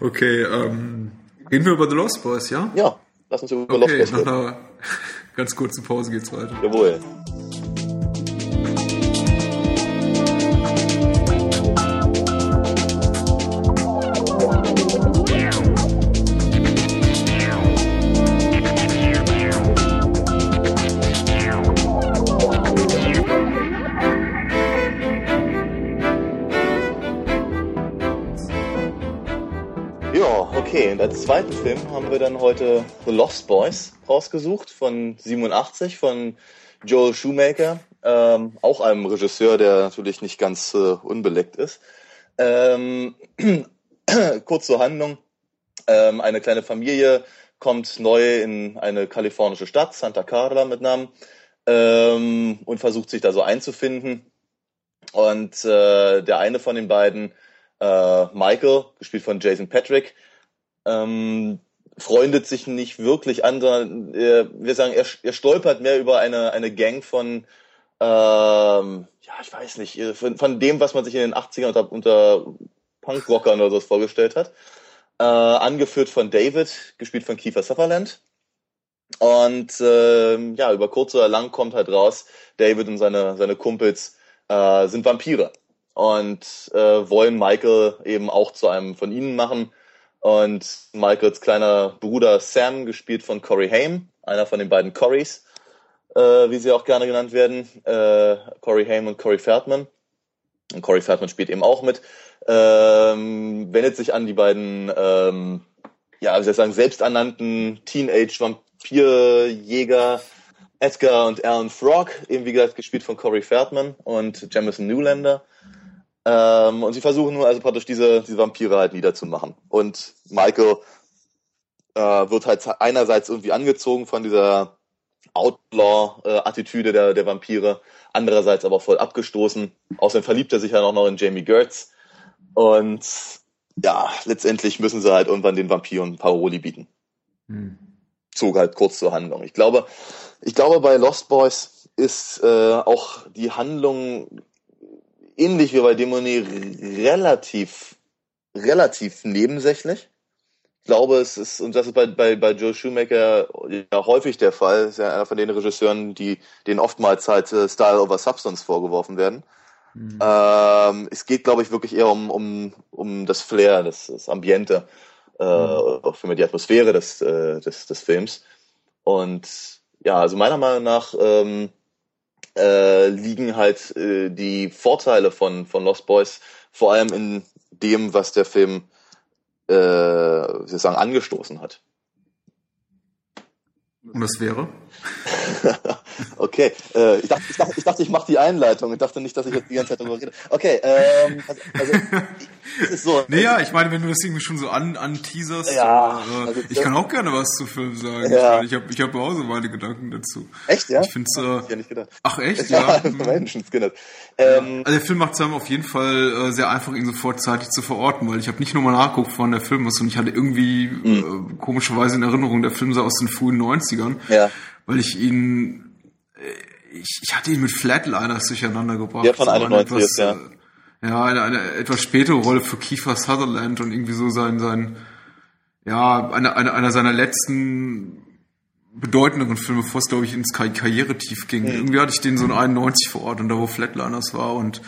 Okay, ähm, reden wir über The Lost Boys, ja? Ja, lass uns über Okay, Lost nach reden. einer ganz kurzen Pause geht's weiter. Jawohl. Zweiten Film haben wir dann heute The Lost Boys rausgesucht von 87 von Joel Shoemaker, ähm, auch einem Regisseur, der natürlich nicht ganz äh, unbeleckt ist. Ähm, kurz zur Handlung. Ähm, eine kleine Familie kommt neu in eine kalifornische Stadt, Santa Carla mit Namen, ähm, und versucht sich da so einzufinden. Und äh, der eine von den beiden, äh, Michael, gespielt von Jason Patrick, ähm, freundet sich nicht wirklich an, sondern äh, wir sagen, er, er stolpert mehr über eine, eine Gang von, ähm, ja, ich weiß nicht, äh, von, von dem, was man sich in den 80ern unter, unter Punkrockern oder so vorgestellt hat. Äh, angeführt von David, gespielt von Kiefer Sutherland. Und äh, ja, über kurz oder lang kommt halt raus, David und seine, seine Kumpels äh, sind Vampire und äh, wollen Michael eben auch zu einem von ihnen machen. Und Michaels kleiner Bruder Sam, gespielt von Corey Haim, einer von den beiden Corys, äh, wie sie auch gerne genannt werden, äh, Corey Haim und Corey Feldman. Und Corey Feldman spielt eben auch mit, ähm, wendet sich an die beiden, ähm, ja, wie soll ich sagen, selbsternannten Teenage-Vampirjäger Edgar und Alan Frog, eben wie gesagt gespielt von Corey Feldman und Jamison Newlander. Ähm, und sie versuchen nur also praktisch diese, diese Vampire halt niederzumachen. Und Michael äh, wird halt einerseits irgendwie angezogen von dieser Outlaw-Attitüde der, der Vampire, andererseits aber voll abgestoßen. Außerdem verliebt er sich ja auch noch in Jamie Gertz. Und ja, letztendlich müssen sie halt irgendwann den Vampiren Paroli bieten. Hm. Zog halt kurz zur Handlung. Ich glaube, ich glaube, bei Lost Boys ist äh, auch die Handlung ähnlich wie bei Dämonie relativ, relativ nebensächlich. Ich glaube, es ist, und das ist bei, bei, bei Joe Shoemaker ja häufig der Fall, ist ja einer von den Regisseuren, die denen oftmals halt äh, Style over Substance vorgeworfen werden. Mhm. Ähm, es geht, glaube ich, wirklich eher um, um, um das Flair, das, das Ambiente, äh, mhm. auch für die Atmosphäre des, äh, des, des Films. Und ja, also meiner Meinung nach ähm, äh, liegen halt äh, die Vorteile von, von Lost Boys vor allem in dem, was der Film äh, sozusagen angestoßen hat. Und das wäre? okay, äh, ich, dachte, ich, dachte, ich dachte, ich mache die Einleitung. Ich dachte nicht, dass ich jetzt die ganze Zeit darüber rede. Okay, ähm, also, also es ist so. Naja, ich meine, wenn du das irgendwie schon so an, an teaserst, ja, äh, also ich kann auch gerne was zu Film sagen. Ja. Ich, habe ich hab auch so meine Gedanken dazu. Echt, ja? Ich finde es. Äh, ich ja nicht gedacht. Ach echt, ja. ja. Menschenskinder. Ähm, also der Film macht es einem auf jeden Fall äh, sehr einfach, ihn sofort zeitig zu verorten, weil ich habe nicht nur mal nachgeguckt, wann der Film ist und ich hatte irgendwie mhm. äh, komischerweise in Erinnerung, der Film sah aus den frühen 90ern. Ja weil ich ihn, ich, ich hatte ihn mit Flatliners durcheinander gebracht. Ja, von 91 etwas, ist, ja. Äh, ja, eine, eine etwas spätere Rolle für Kiefer Sutherland und irgendwie so sein, sein, ja, eine, eine, einer seiner letzten bedeutenderen Filme, bevor es, glaube ich, ins Kar Karrieretief ging. Mhm. Irgendwie hatte ich den so in 91 vor Ort und da wo Flatliners war und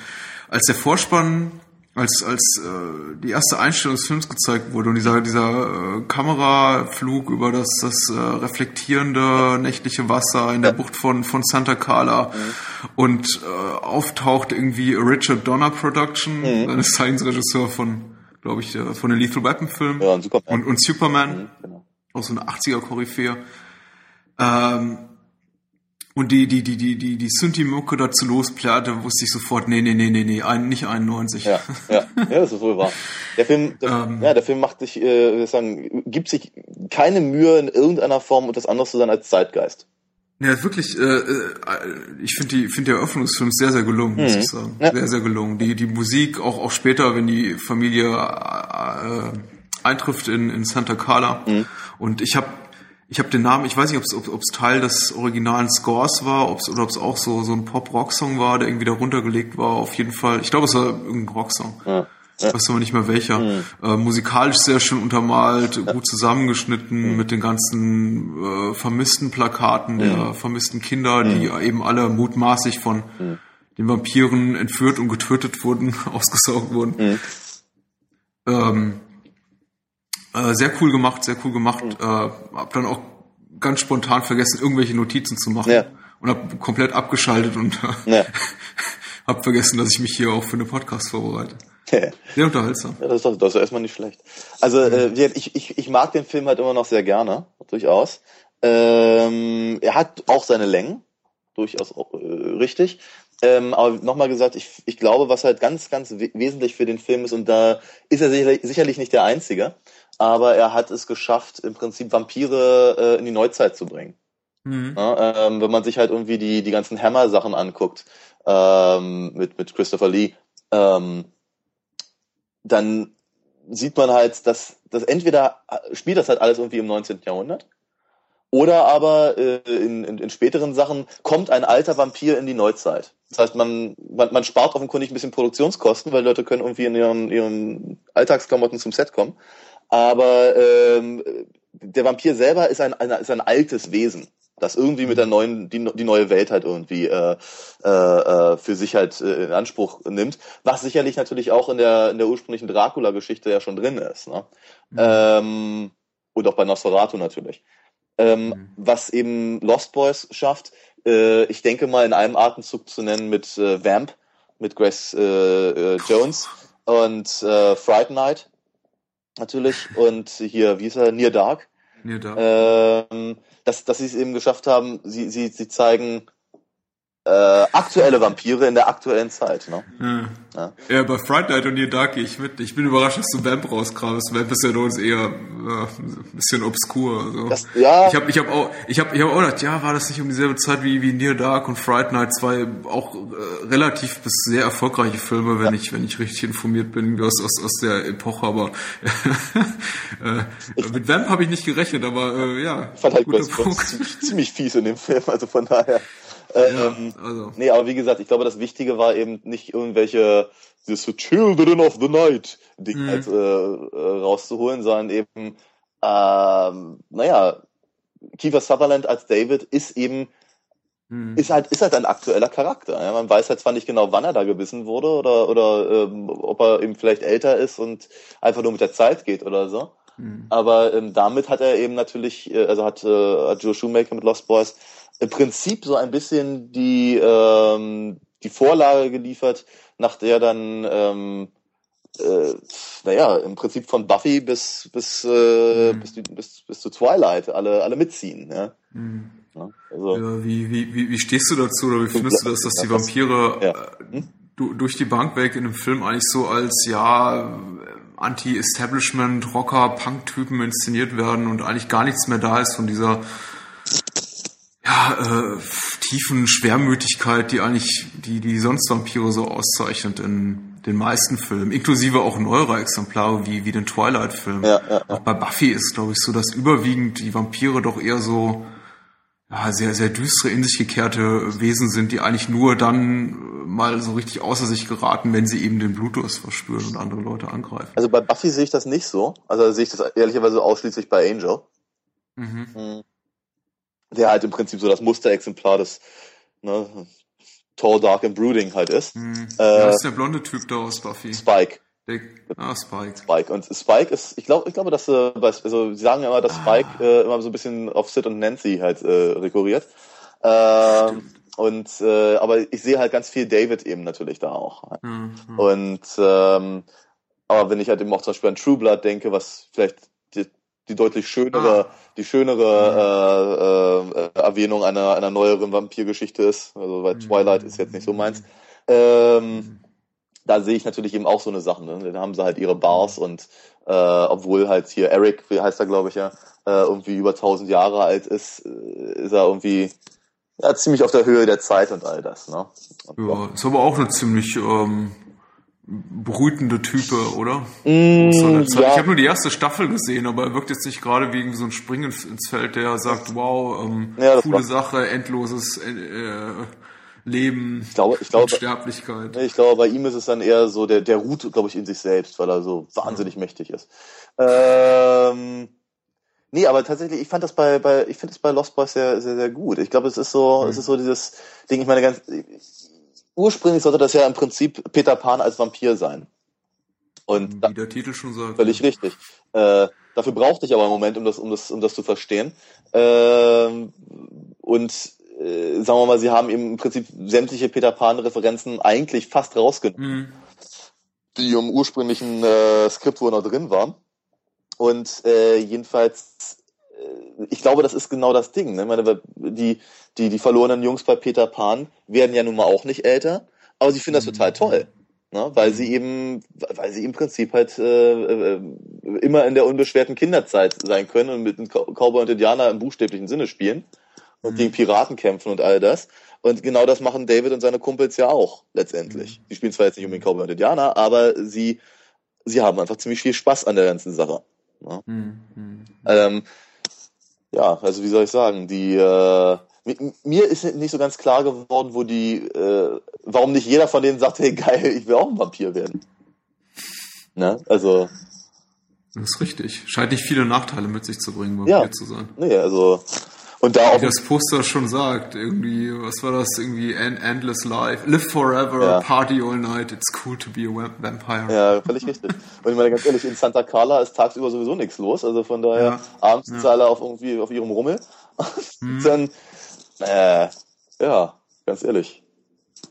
als der Vorspann als als äh, die erste Einstellung des Films gezeigt wurde und dieser dieser äh, Kameraflug über das das äh, reflektierende nächtliche Wasser in der Bucht von von Santa Carla mhm. und äh, auftaucht irgendwie Richard Donner Production, mhm. ein Science-Regisseur von glaube ich äh, von den Lethal Weapon Filmen ja, und Superman, und, und Superman mhm, genau. auch so eine 80er Koryphäe. Ähm, und die, die, die, die, die, die Synthi-Mucke dazu losplärrte, wusste ich sofort, nee, nee, nee, nee, nee, ein, nicht 91. Ja, ja, ja, das ist wohl wahr. Der Film, der, ähm, ja, der Film macht sich, äh, sagen, gibt sich keine Mühe in irgendeiner Form, etwas anderes zu sein als Zeitgeist. Ja, wirklich, äh, äh ich finde die, finde der Eröffnungsfilm sehr, sehr gelungen, muss mhm. ich sagen. Ja. Sehr, sehr gelungen. Die, die Musik, auch, auch später, wenn die Familie äh, eintrifft in, in Santa Carla. Mhm. Und ich habe ich habe den Namen, ich weiß nicht, ob es Teil des originalen Scores war, ob's, oder ob es auch so, so ein Pop-Rock-Song war, der irgendwie da runtergelegt war. Auf jeden Fall, ich glaube, es war irgendein Rocksong. Ja. Ich weiß aber nicht mehr welcher. Mhm. Äh, musikalisch sehr schön untermalt, ja. gut zusammengeschnitten mhm. mit den ganzen äh, vermissten Plakaten mhm. der vermissten Kinder, die mhm. eben alle mutmaßlich von mhm. den Vampiren entführt und getötet wurden, ausgesaugt wurden. Ähm, äh, sehr cool gemacht, sehr cool gemacht. Mhm. Äh, hab dann auch ganz spontan vergessen, irgendwelche Notizen zu machen. Ja. Und hab komplett abgeschaltet und ja. hab vergessen, dass ich mich hier auch für eine Podcast vorbereite. Sehr unterhaltsam. Ja, das ist doch, das ist erstmal nicht schlecht. Also äh, ich, ich, ich mag den Film halt immer noch sehr gerne, durchaus. Ähm, er hat auch seine Längen, durchaus auch, äh, richtig. Ähm, aber nochmal gesagt, ich, ich glaube, was halt ganz, ganz we wesentlich für den Film ist, und da ist er sicherlich, sicherlich nicht der Einzige, aber er hat es geschafft, im Prinzip Vampire äh, in die Neuzeit zu bringen. Mhm. Ja, ähm, wenn man sich halt irgendwie die, die ganzen Hammer-Sachen anguckt, ähm, mit, mit Christopher Lee, ähm, dann sieht man halt, dass, dass entweder spielt das halt alles irgendwie im 19. Jahrhundert, oder aber äh, in, in, in späteren Sachen kommt ein alter Vampir in die Neuzeit. Das heißt, man, man, man spart offenkundig ein bisschen Produktionskosten, weil Leute können irgendwie in ihren, ihren Alltagsklamotten zum Set kommen. Aber ähm, der Vampir selber ist ein, ein, ist ein altes Wesen, das irgendwie mit der neuen, die, die neue Welt halt irgendwie äh, äh, äh, für sich halt äh, in Anspruch nimmt, was sicherlich natürlich auch in der, in der ursprünglichen Dracula-Geschichte ja schon drin ist. Ne? Mhm. Ähm, und auch bei Nosferatu natürlich. Ähm, mhm. Was eben Lost Boys schafft, äh, ich denke mal in einem Atemzug zu nennen mit äh, Vamp, mit Grace äh, äh, Jones und äh, Fright Night natürlich und hier, wie ist er, Near Dark. Near Dark. Ähm, dass, dass sie es eben geschafft haben, sie, sie, sie zeigen äh, aktuelle Vampire in der aktuellen Zeit. Ne? Ja. Ja. ja, bei Fright Night und Near Dark gehe ich mit. Ich bin überrascht, dass du Vamp rauskramst. Vamp ist ja bei uns eher äh, ein bisschen obskur. Also. Das, ja. Ich habe ich hab auch, ich hab, ich hab auch gedacht, ja, war das nicht um dieselbe Zeit wie, wie Near Dark und Fright Night, zwei auch äh, relativ bis sehr erfolgreiche Filme, wenn ja. ich wenn ich richtig informiert bin aus aus, aus der Epoche. Aber äh, mit Vamp habe ich nicht gerechnet, aber äh, ja. Ich fand halt ziemlich, ziemlich fies in dem Film, also von daher. Ähm, ja, also. Nee, aber wie gesagt, ich glaube, das Wichtige war eben nicht irgendwelche this Children of the Night Ding mhm. halt, äh, äh, rauszuholen, sondern eben, ähm, naja, Kiefer Sutherland als David ist eben mhm. ist halt ist halt ein aktueller Charakter. Ja? Man weiß halt zwar nicht genau, wann er da gebissen wurde oder oder ähm, ob er eben vielleicht älter ist und einfach nur mit der Zeit geht oder so. Mhm. Aber ähm, damit hat er eben natürlich, äh, also hat, äh, hat Joe Shoemaker mit Lost Boys im Prinzip so ein bisschen die, ähm, die Vorlage geliefert, nach der dann, ähm, äh, naja, im Prinzip von Buffy bis bis, äh, mhm. bis, bis, bis zu Twilight alle, alle mitziehen. Ja? Mhm. Ja, also, ja, wie, wie, wie, wie stehst du dazu oder wie findest du das, dass die Vampire ja. Hm? du, durch die Bank weg in dem Film eigentlich so als ja Anti-Establishment, Rocker, Punk-Typen inszeniert werden und eigentlich gar nichts mehr da ist von dieser ja, äh, tiefen Schwermütigkeit, die eigentlich die, die sonst Vampire so auszeichnet in den meisten Filmen, inklusive auch neuere Exemplare wie, wie den Twilight-Film. Ja, ja, ja. Auch bei Buffy ist, glaube ich, so, dass überwiegend die Vampire doch eher so ja, sehr, sehr düstere, in sich gekehrte Wesen sind, die eigentlich nur dann äh, mal so richtig außer sich geraten, wenn sie eben den Blutdurst verspüren und andere Leute angreifen. Also bei Buffy sehe ich das nicht so. Also sehe ich das ehrlicherweise ausschließlich bei Angel. Mhm. mhm der halt im Prinzip so das Musterexemplar des ne, Tall, Dark and Brooding halt ist. Hm. Äh, ja, ist der blonde Typ da aus Buffy. Spike. Der, ah, Spike. Spike. Und Spike ist, ich glaube, ich glaube, dass, äh, also sie sagen ja immer, dass ah. Spike äh, immer so ein bisschen auf Sid und Nancy halt äh, rekurriert. Äh, und äh, aber ich sehe halt ganz viel David eben natürlich da auch. Mhm. Und ähm, aber wenn ich halt eben auch zum Beispiel an True Blood denke, was vielleicht die, deutlich schönere, ah. die schönere mhm. äh, äh, Erwähnung einer, einer neueren Vampirgeschichte ist. Also weil mhm. Twilight ist jetzt nicht so meins. Ähm, da sehe ich natürlich eben auch so eine Sache. Ne? Dann haben sie halt ihre Bars und äh, obwohl halt hier Eric, wie heißt er glaube ich ja, äh, irgendwie über 1000 Jahre alt ist, äh, ist er irgendwie ja, ziemlich auf der Höhe der Zeit und all das. Ne? Und ja, ist aber auch eine ziemlich ähm, brütende Type, oder? Mm, ja. Ich habe nur die erste Staffel gesehen, aber er wirkt jetzt nicht gerade wegen so ein Springen ins Feld, der sagt, wow, ähm, ja, coole Sache, endloses äh, Leben, ich glaube, ich glaube, Sterblichkeit. Ich glaube, bei ihm ist es dann eher so, der, der ruht, glaube ich, in sich selbst, weil er so wahnsinnig ja. mächtig ist. Ähm, nee, aber tatsächlich, ich fand das bei, bei ich finde es bei Lost Boys sehr, sehr, sehr gut. Ich glaube, es ist so, mhm. es ist so dieses Ding, ich meine, ganz, ursprünglich sollte das ja im Prinzip Peter Pan als Vampir sein. Und wie der Titel schon sagt. Völlig richtig. Äh, dafür brauchte ich aber einen Moment, um das, um das, um das zu verstehen. Äh, und äh, sagen wir mal, sie haben eben im Prinzip sämtliche Peter Pan-Referenzen eigentlich fast rausgenommen. Mhm. die im ursprünglichen äh, Skript wohl noch drin waren. Und äh, jedenfalls, ich glaube, das ist genau das Ding. Ne? Ich meine, die, die, die verlorenen Jungs bei Peter Pan werden ja nun mal auch nicht älter, aber sie finden das total toll. Ne? Weil sie eben, weil sie im Prinzip halt äh, äh, immer in der unbeschwerten Kinderzeit sein können und mit einem Cowboy und Indianer im buchstäblichen Sinne spielen und mhm. gegen Piraten kämpfen und all das. Und genau das machen David und seine Kumpels ja auch letztendlich. Mhm. Die spielen zwar jetzt nicht um den Cowboy und Indianer, aber sie, sie haben einfach ziemlich viel Spaß an der ganzen Sache. Ne? Mhm. mhm. Ähm, ja, also wie soll ich sagen, die äh, mir ist nicht so ganz klar geworden, wo die, äh, warum nicht jeder von denen sagt, hey geil, ich will auch ein Vampir werden. Ne? Also. Das ist richtig. Scheint nicht viele Nachteile mit sich zu bringen, Vampir ja. zu sein. Nee, also und da Wie das Poster schon sagt, irgendwie, was war das? Irgendwie Endless Life, Live Forever, ja. Party All Night, it's cool to be a vampire. Ja, völlig richtig. Und ich meine ganz ehrlich, in Santa Carla ist tagsüber sowieso nichts los, also von daher ja. abends ja. alle auf irgendwie auf ihrem Rummel. Mhm. Dann, äh, ja, ganz ehrlich.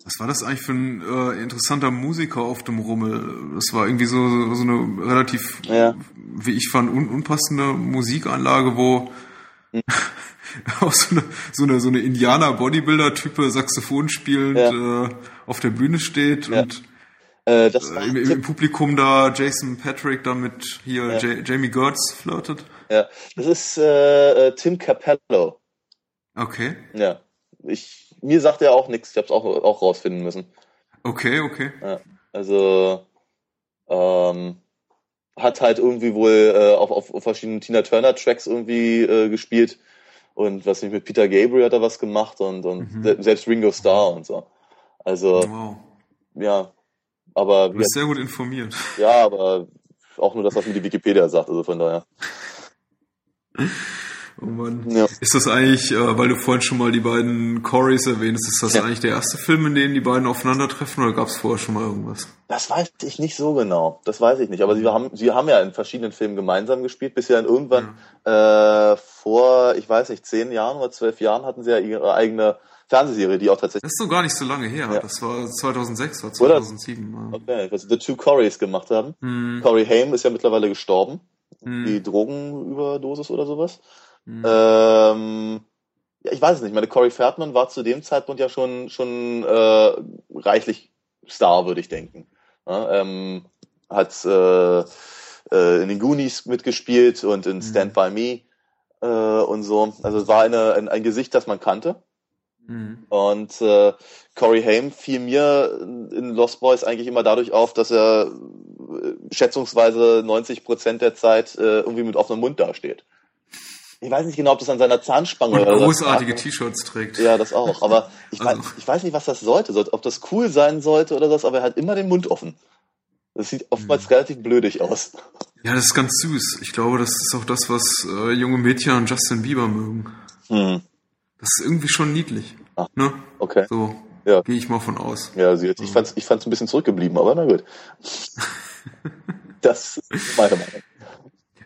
Was war das eigentlich für ein äh, interessanter Musiker auf dem Rummel? Das war irgendwie so, so eine relativ, ja. wie ich fand, un unpassende Musikanlage, wo hm. auch so eine, so eine, so eine Indianer-Bodybuilder-Type Saxophon spielend ja. äh, auf der Bühne steht ja. und äh, äh, im, im, Publikum da Jason Patrick da mit hier ja. Jamie Gertz flirtet. Ja, das ist äh, äh, Tim Capello. Okay. Ja, ich mir sagt er auch nichts. Ich habe es auch auch rausfinden müssen. Okay, okay. Ja, also ähm, hat halt irgendwie wohl äh, auf, auf verschiedenen Tina Turner Tracks irgendwie äh, gespielt und was nicht mit Peter Gabriel hat er was gemacht und, und mhm. selbst Ringo Starr und so. Also, wow. ja. Aber. Du bist sehr gut informiert. Ja, aber auch nur das, was mir die Wikipedia sagt, also von daher. Oh Mann. Ja. Ist das eigentlich, äh, weil du vorhin schon mal die beiden Corys erwähnst, ist das ja. eigentlich der erste Film, in dem die beiden aufeinandertreffen oder gab es vorher schon mal irgendwas? Das weiß ich nicht so genau. Das weiß ich nicht. Aber sie haben, sie haben ja in verschiedenen Filmen gemeinsam gespielt, bis sie dann irgendwann ja. äh, vor, ich weiß nicht, zehn Jahren oder zwölf Jahren hatten sie ja ihre eigene Fernsehserie, die auch tatsächlich. Das ist so gar nicht so lange her. Ja. Das war 2006 oder 2007. Oder? Okay, was The Two Corys gemacht haben. Hm. Corey Haim ist ja mittlerweile gestorben. Hm. Die Drogenüberdosis oder sowas. Mhm. Ähm, ja, ich weiß es nicht. Meine Corey Feldman war zu dem Zeitpunkt ja schon schon äh, reichlich Star, würde ich denken. Ja, ähm, hat äh, äh, in den Goonies mitgespielt und in mhm. Stand by Me äh, und so. Also es war eine, ein, ein Gesicht, das man kannte. Mhm. Und äh, Corey Haim fiel mir in Lost Boys eigentlich immer dadurch auf, dass er äh, schätzungsweise 90 Prozent der Zeit äh, irgendwie mit offenem Mund dasteht. Ich weiß nicht genau, ob das an seiner Zahnspange oder großartige T-Shirts trägt. Ja, das auch. Aber ich, also. weiß, ich weiß nicht, was das sollte. Ob das cool sein sollte oder das, aber er hat immer den Mund offen. Das sieht oftmals hm. relativ blödig aus. Ja, das ist ganz süß. Ich glaube, das ist auch das, was äh, junge Mädchen an Justin Bieber mögen. Hm. Das ist irgendwie schon niedlich. Ach, ne? Okay. So ja. gehe ich mal von aus. Ja, sie, ich fand's, ich fand's ein bisschen zurückgeblieben, aber na gut. das ist meine Meinung.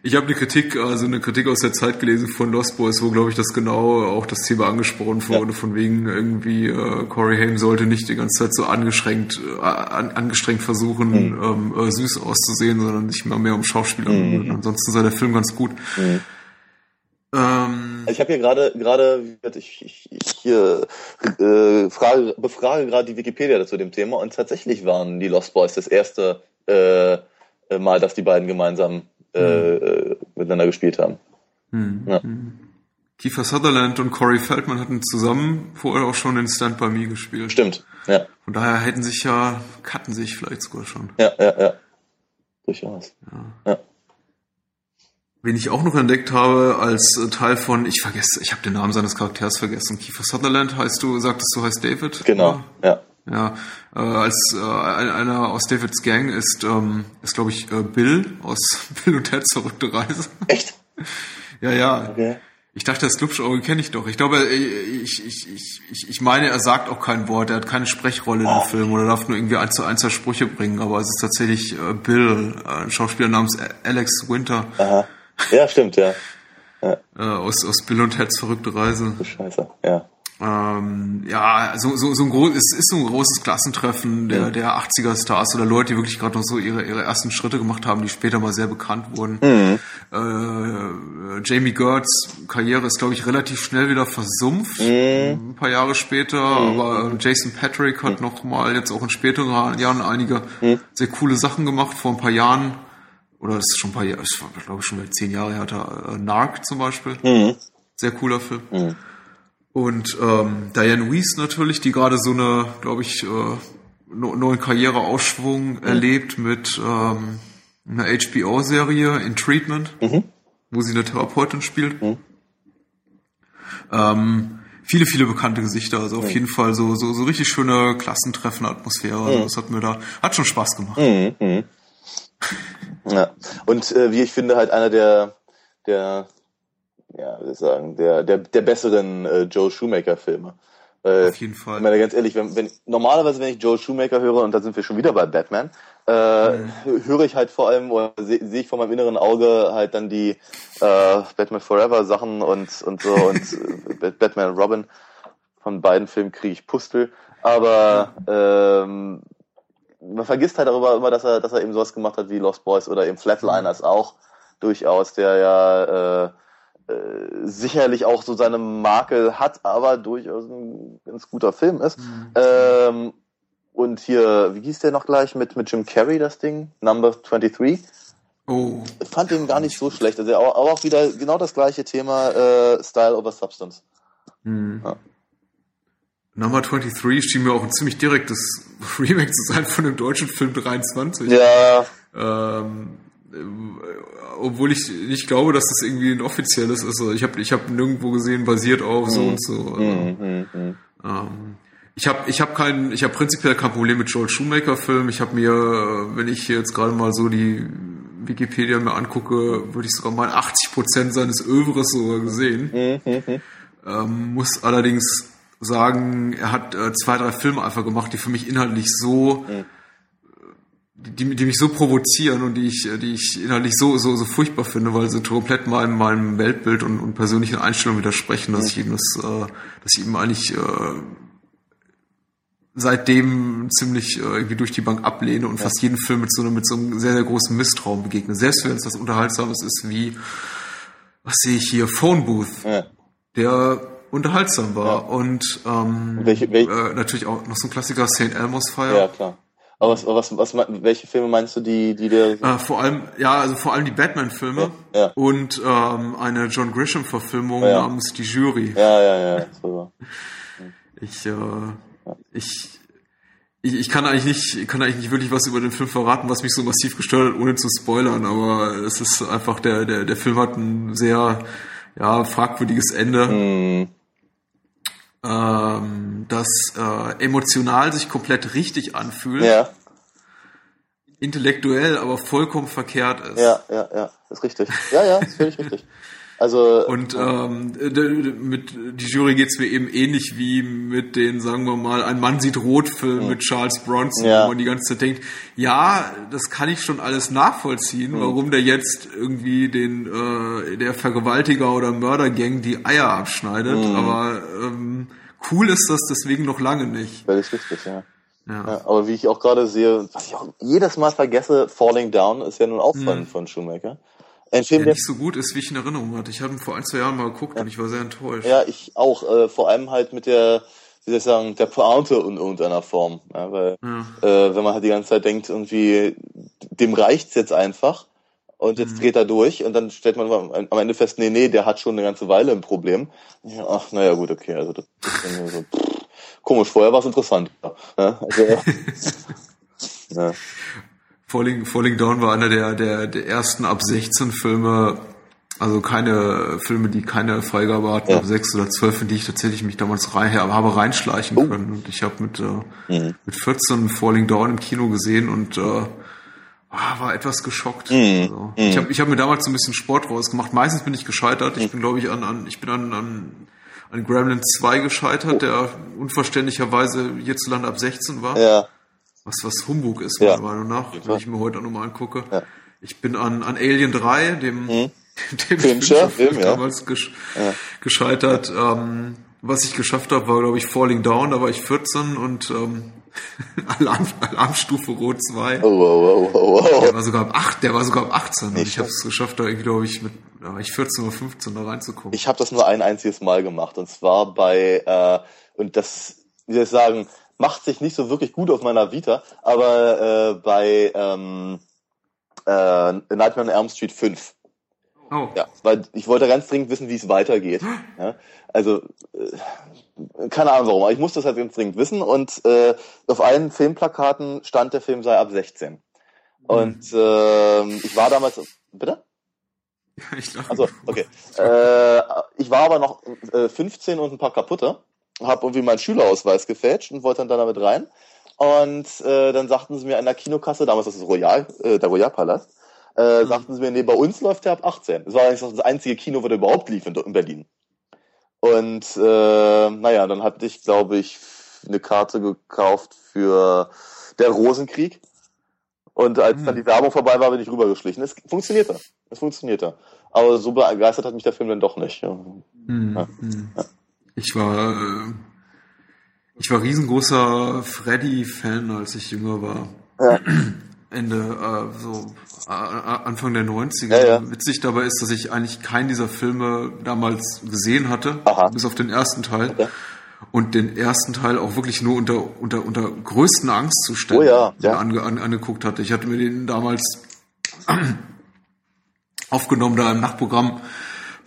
Ich habe eine Kritik, also eine Kritik aus der Zeit gelesen von Lost Boys, wo glaube ich das genau auch das Thema angesprochen wurde, ja. von wegen irgendwie äh, Corey Haim sollte nicht die ganze Zeit so angeschränkt, äh, an, angestrengt versuchen, mhm. ähm, äh, süß auszusehen, sondern sich mal mehr um Schauspieler. Mhm. Ansonsten sei der Film ganz gut. Mhm. Ähm, ich habe hier gerade gerade ich, ich, ich äh, frage, befrage gerade die Wikipedia zu dem Thema und tatsächlich waren die Lost Boys das erste äh, Mal, dass die beiden gemeinsam äh, miteinander gespielt haben. Hm. Ja. Hm. Kiefer Sutherland und Corey Feldman hatten zusammen vorher auch schon in Stand By Me gespielt. Stimmt, ja. Von daher hätten sich ja, cutten sich vielleicht sogar schon. Ja, ja, ja. Durchaus. Ja. ja. Wen ich auch noch entdeckt habe als Teil von, ich vergesse, ich habe den Namen seines Charakters vergessen. Kiefer Sutherland heißt du, sagtest du heißt David? Genau, ja. Ja, äh, als äh, einer aus Davids Gang ist, ähm, ist glaube ich, äh, Bill aus Bill und Ted's verrückte Reise. Echt? ja, ja. Okay. Ich dachte, das Glubschauge kenne ich doch. Ich glaube, äh, ich, ich, ich, ich, ich meine, er sagt auch kein Wort. Er hat keine Sprechrolle oh. in dem Film oder darf nur irgendwie ein zu eins Sprüche bringen. Aber es ist tatsächlich äh, Bill, äh, ein Schauspieler namens Alex Winter. Aha. Ja, stimmt, ja. ja. Äh, aus, aus Bill und Ted's verrückte Reise. Scheiße, ja. Ähm, ja, so, so, so ein groß, es ist so ein großes Klassentreffen der, der 80er Stars oder Leute, die wirklich gerade noch so ihre, ihre ersten Schritte gemacht haben, die später mal sehr bekannt wurden. Mhm. Äh, Jamie Gertz Karriere ist, glaube ich, relativ schnell wieder versumpft, mhm. ein paar Jahre später, mhm. aber Jason Patrick hat mhm. noch mal jetzt auch in späteren Jahren einige mhm. sehr coole Sachen gemacht, vor ein paar Jahren, oder das ist schon ein paar Jahre, ich glaube schon zehn Jahre her, hat er äh, Narc zum Beispiel. Mhm. Sehr cooler Film. Und ähm, Diane Weiss natürlich, die gerade so eine, glaube ich, äh, neuen Karriereausschwung mhm. erlebt mit ähm, einer HBO-Serie in Treatment, mhm. wo sie eine Therapeutin spielt. Mhm. Ähm, viele, viele bekannte Gesichter, also auf mhm. jeden Fall so, so, so richtig schöne Klassentreffen, Atmosphäre. Also mhm. das hat mir da, hat schon Spaß gemacht. Mhm. Ja. Und äh, wie ich finde, halt einer der, der ja, würde ich sagen, der, der, der besseren äh, Joe Shoemaker-Filme. Auf jeden Fall. Ich meine, ganz ehrlich, wenn, wenn, normalerweise, wenn ich Joe Shoemaker höre, und da sind wir schon wieder bei Batman, äh, mhm. höre ich halt vor allem, oder sehe seh ich vor meinem inneren Auge halt dann die äh, Batman Forever Sachen und, und so und äh, Batman Robin. Von beiden Filmen kriege ich Pustel. Aber ähm, man vergisst halt darüber immer, dass er, dass er eben sowas gemacht hat wie Lost Boys oder eben Flatliners auch durchaus, der ja äh, sicherlich auch so seine Makel hat, aber durchaus ein ganz guter Film ist. Mhm. Ähm, und hier, wie hieß der noch gleich mit, mit Jim Carrey, das Ding? Number 23? Oh. Ich fand den gar nicht so schlecht. Also auch, auch wieder genau das gleiche Thema, äh, Style over Substance. Mhm. Ja. Number 23 schien mir auch ein ziemlich direktes Remake zu sein von dem deutschen Film 23. Ja. Ähm, obwohl ich nicht glaube, dass das irgendwie ein offizielles ist. Also ich habe ich hab nirgendwo gesehen, basiert auf so mhm. und so. Also, ähm, ich habe ich hab kein, ich habe prinzipiell kein Problem mit Joel Schumacher Film. Ich habe mir, wenn ich jetzt gerade mal so die Wikipedia mir angucke, würde ich sogar mal 80 Prozent seines Övres sogar gesehen. Ähm, muss allerdings sagen, er hat äh, zwei, drei Filme einfach gemacht, die für mich inhaltlich so mhm die, die mich so provozieren und die ich, die ich inhaltlich so, so, so furchtbar finde, weil sie komplett meinem, meinem Weltbild und, und persönlichen Einstellungen widersprechen, dass ich ihm das, äh, dass ich ihm eigentlich äh, seitdem ziemlich äh, irgendwie durch die Bank ablehne und ja. fast jeden Film mit so, einem, mit so einem sehr, sehr großen Misstrauen begegne. Selbst wenn es das Unterhaltsames ist wie, was sehe ich hier, Phone Booth, ja. der unterhaltsam war ja. und ähm, welche, welche? Äh, natürlich auch noch so ein Klassiker, St. Elmo's Fire. Ja, klar. Aber was, was, was, welche Filme meinst du, die, die der? Äh, vor allem, ja, also vor allem die Batman-Filme ja, ja. und ähm, eine John Grisham-Verfilmung ja. namens Die Jury. Ja, ja, ja. So. ich, äh, ich, ich, ich kann eigentlich nicht, kann eigentlich nicht wirklich was über den Film verraten, was mich so massiv gestört hat, ohne zu spoilern. Aber es ist einfach der, der, der Film hat ein sehr, ja, fragwürdiges Ende. Mhm ähm, das äh, emotional sich komplett richtig anfühlt. Ja. Intellektuell aber vollkommen verkehrt ist. Ja, ja, ja, ist richtig. Ja, ja, ist völlig richtig. Also und ähm, mit die Jury geht's mir eben ähnlich wie mit den, sagen wir mal, ein Mann sieht rot Film mhm. mit Charles Bronson, ja. wo man die ganze Zeit denkt, ja, das kann ich schon alles nachvollziehen, mhm. warum der jetzt irgendwie den äh, der Vergewaltiger oder Mördergang die Eier abschneidet, mhm. aber ähm, cool ist das deswegen noch lange nicht. Völlig richtig, ja. Ja. ja. aber wie ich auch gerade sehe, was ich auch jedes Mal vergesse, Falling Down ist ja nun auch von, mhm. von Schumacher. Ein Film, der nicht so gut ist, wie ich in Erinnerung hatte. Ich habe ihn vor ein, zwei Jahren mal geguckt ja. und ich war sehr enttäuscht. Ja, ich auch. Äh, vor allem halt mit der, wie soll ich sagen, der Pointe in irgendeiner Form. Ja, weil ja. Äh, wenn man halt die ganze Zeit denkt, irgendwie, dem reicht's jetzt einfach und jetzt mhm. dreht er durch und dann stellt man am Ende fest, nee, nee, der hat schon eine ganze Weile ein Problem. Ja, ach, naja, gut, okay. Also das ist so, pff, komisch, vorher war es interessant. Ja, also, ja. Falling, Falling Down war einer der, der, der ersten ab 16 Filme, also keine Filme, die keine Freigabe hatten, ja. ab 6 oder 12, in die ich tatsächlich mich damals rein, habe reinschleichen oh. können. Und ich habe mit, äh, mhm. mit 14 Falling Down im Kino gesehen und äh, ah, war etwas geschockt. Mhm. Also, mhm. Ich habe ich hab mir damals so ein bisschen Sport rausgemacht. Meistens bin ich gescheitert. Ich mhm. bin, glaube ich, an, an, ich bin an, an, an Gremlin 2 gescheitert, oh. der unverständlicherweise hierzulande ab 16 war. Ja was, was Humbug ist, meiner ja. Meinung nach, wenn ich mir heute auch nochmal angucke. Ja. Ich bin an, an Alien 3, dem, hm. dem Fincher, Film, ja. damals gesch gescheitert. Ähm, was ich geschafft habe, war, glaube ich, Falling Down, da war ich 14 und ähm, Alarm, Alarmstufe Rot 2. Oh, oh, oh, oh, oh. Der war sogar ab 8, der war sogar ab 18 und ich habe es geschafft, da irgendwie, glaube ich, mit da war ich 14 oder 15 da reinzukommen. Ich habe das nur ein einziges Mal gemacht und zwar bei äh, und das, wie soll ich sagen, macht sich nicht so wirklich gut auf meiner Vita, aber äh, bei ähm, äh, Nightmare on Elm Street 5. Oh. Ja, weil ich wollte ganz dringend wissen, wie es weitergeht. Ja, also äh, keine Ahnung warum, aber ich musste das halt ganz dringend wissen und äh, auf allen Filmplakaten stand der Film sei ab 16. Und äh, ich war damals bitte? Ich dachte, Also, okay. Äh, ich war aber noch äh, 15 und ein paar kaputte, habe irgendwie meinen Schülerausweis gefälscht und wollte dann da damit rein. Und äh, dann sagten sie mir an der Kinokasse, damals das ist Royal, äh, der Royalpalast, äh, sagten sie mir, nee, bei uns läuft der ab 18. Das war eigentlich das einzige Kino, wo der überhaupt lief in, in Berlin. Und äh, naja, dann hatte ich, glaube ich, eine Karte gekauft für der Rosenkrieg. Und als dann die Werbung vorbei war, bin ich rübergeschlichen. Es funktionierte. Es funktionierte. Aber so begeistert hat mich der Film dann doch nicht. Ja. Ich war, äh, ich war riesengroßer Freddy-Fan, als ich jünger war. Ja. Ende, äh, so äh, Anfang der 90er. Ja, ja. Witzig dabei ist, dass ich eigentlich keinen dieser Filme damals gesehen hatte, Aha. bis auf den ersten Teil. Ja. Und den ersten Teil auch wirklich nur unter, unter, unter größten Angstzuständen Oh ja, ja. Ange, an, angeguckt hatte. Ich hatte mir den damals aufgenommen, da im Nachtprogramm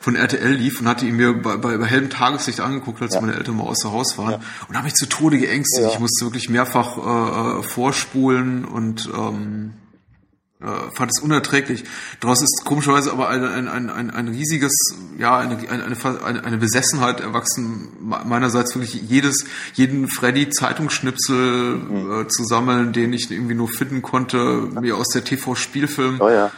von RTL lief und hatte ihn mir bei, bei, bei hellem Tageslicht angeguckt, als Ja. meine Eltern mal außer Haus waren. Ja. Und habe mich zu Tode geängstigt. Ja. Ich musste wirklich mehrfach äh, äh, vorspulen und ähm, äh, fand es unerträglich. Daraus ist komischerweise aber ein, ein, ein, ein, ein riesiges, ja, eine, eine, eine, eine Besessenheit erwachsen, me- meinerseits wirklich jedes, jeden Freddy-Zeitungsschnipsel Mhm. äh, zu sammeln, den ich irgendwie nur finden konnte, mir aus der TV-Spielfilm Oh ja.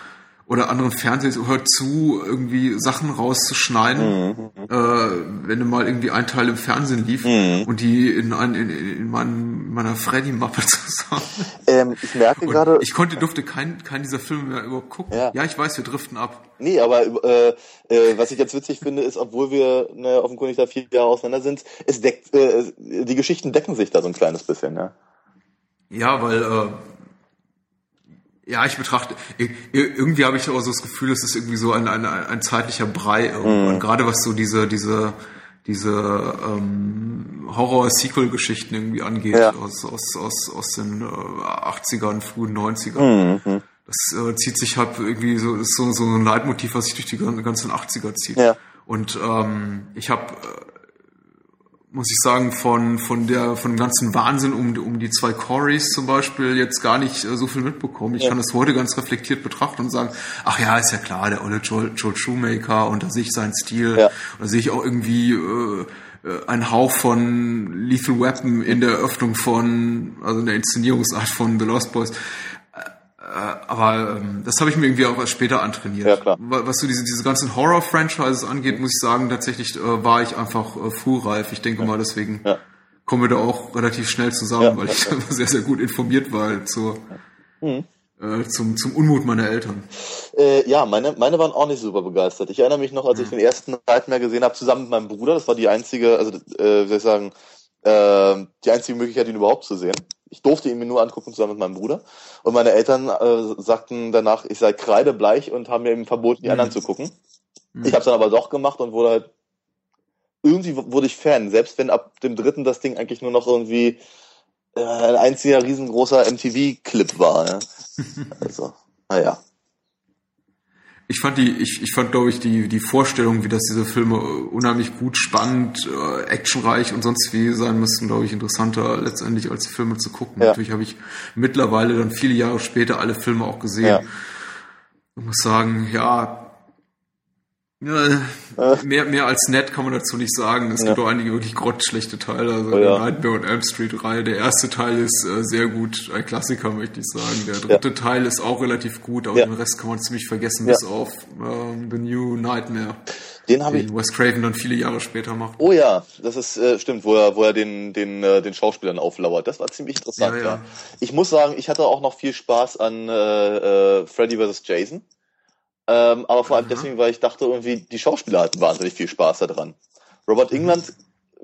Oder anderen Fernsehs hört zu, irgendwie Sachen rauszuschneiden, Mhm. äh, wenn mal irgendwie ein Teil im Fernsehen lief und die in, ein, in, in meinen, meiner Freddy-Mappe zusammen. Ähm, ich merke Und gerade, ich konnte, durfte keinen keinen dieser Filme mehr überhaupt gucken. Ja. Ja. ich weiß, wir driften ab. nee, aber äh, äh, was ich jetzt witzig finde, ist, obwohl wir ne, offenkundig da vier Jahre auseinander sind, es deckt, äh, die Geschichten decken sich da so ein kleines bisschen, ja. Ja, weil äh, ja, ich betrachte ir- ir- irgendwie habe ich auch so das Gefühl, es ist irgendwie so ein, ein, ein zeitlicher Brei irgendwann. Gerade was so diese diese diese ähm, Horror-Sequel-Geschichten irgendwie angeht Ja. aus, aus, aus, aus den äh, 80ern, frühen 90ern. Mhm. Das äh, zieht sich halt irgendwie so, ist so, so ein Leitmotiv, was sich durch die gan- ganzen 80er zieht. Ja. Und ähm, ich habe, äh, muss ich sagen, von, von der von dem ganzen Wahnsinn um, um die zwei Corys zum Beispiel jetzt gar nicht äh, so viel mitbekommen. Ich Ja. kann das heute ganz reflektiert betrachten und sagen, ach ja, ist ja klar, der olle Joel, Joel Shoemaker und da sehe ich seinen Stil. Ja. Da sehe ich auch irgendwie äh, äh, einen Hauch von Lethal Weapon in der Eröffnung von, also in der Inszenierungsart von The Lost Boys. Aber ähm, das habe ich mir irgendwie auch erst später antrainiert. Ja, klar. Wa- Was so diese, diese ganzen Horror-Franchises angeht, muss ich sagen, tatsächlich äh, war ich einfach äh, frühreif. Ich denke mal, deswegen Ja. kommen wir da auch relativ schnell zusammen, Ja, weil ja, ich einfach sehr, sehr gut informiert war zur, Mhm. äh, zum, zum Unmut meiner Eltern. Äh, ja, meine, meine waren auch nicht super begeistert. Ich erinnere mich noch, als ich den ersten Nightmare gesehen habe, zusammen mit meinem Bruder. Das war die einzige, also äh, wie soll ich sagen, äh, die einzige Möglichkeit, ihn überhaupt zu sehen. Ich durfte ihn mir nur angucken zusammen mit meinem Bruder. Und meine Eltern äh, sagten danach, ich sei kreidebleich und haben mir eben verboten, die anderen zu gucken. Ich habe es dann aber doch gemacht und wurde halt irgendwie wurde ich Fan, selbst wenn ab dem dritten das Ding eigentlich nur noch irgendwie äh, ein einziger riesengroßer MTV-Clip war. Ne? Also, naja. Ich fand die, ich, ich fand, glaube ich, die, die Vorstellung, wie das diese Filme äh, unheimlich gut, spannend, äh, actionreich und sonst wie sein müssten, glaube ich, interessanter letztendlich als die Filme zu gucken. Ja. Natürlich habe ich mittlerweile dann viele Jahre später alle Filme auch gesehen. Ja. Ich muss sagen, ja, mehr, mehr als nett kann man dazu nicht sagen. Es Ja. gibt auch einige wirklich grottschlechte Teile. Also Oh ja. die Nightmare und Elm Street Reihe. Der erste Teil ist äh, sehr gut, ein Klassiker möchte ich sagen. Der dritte Teil ist auch relativ gut, aber Ja. den Rest kann man ziemlich vergessen, Ja. bis auf ähm, The New Nightmare, Den habe ich den Wes Craven dann viele Jahre später macht. Oh ja, das ist äh, stimmt, wo er, wo er den, den, äh, den Schauspielern auflauert. Das war ziemlich interessant, Ja, ja. ja. Ich muss sagen, ich hatte auch noch viel Spaß an äh, äh, Freddy vs. Jason. Ähm, aber vor allem Mhm. deswegen, weil ich dachte irgendwie, die Schauspieler hatten wahnsinnig viel Spaß daran. Robert England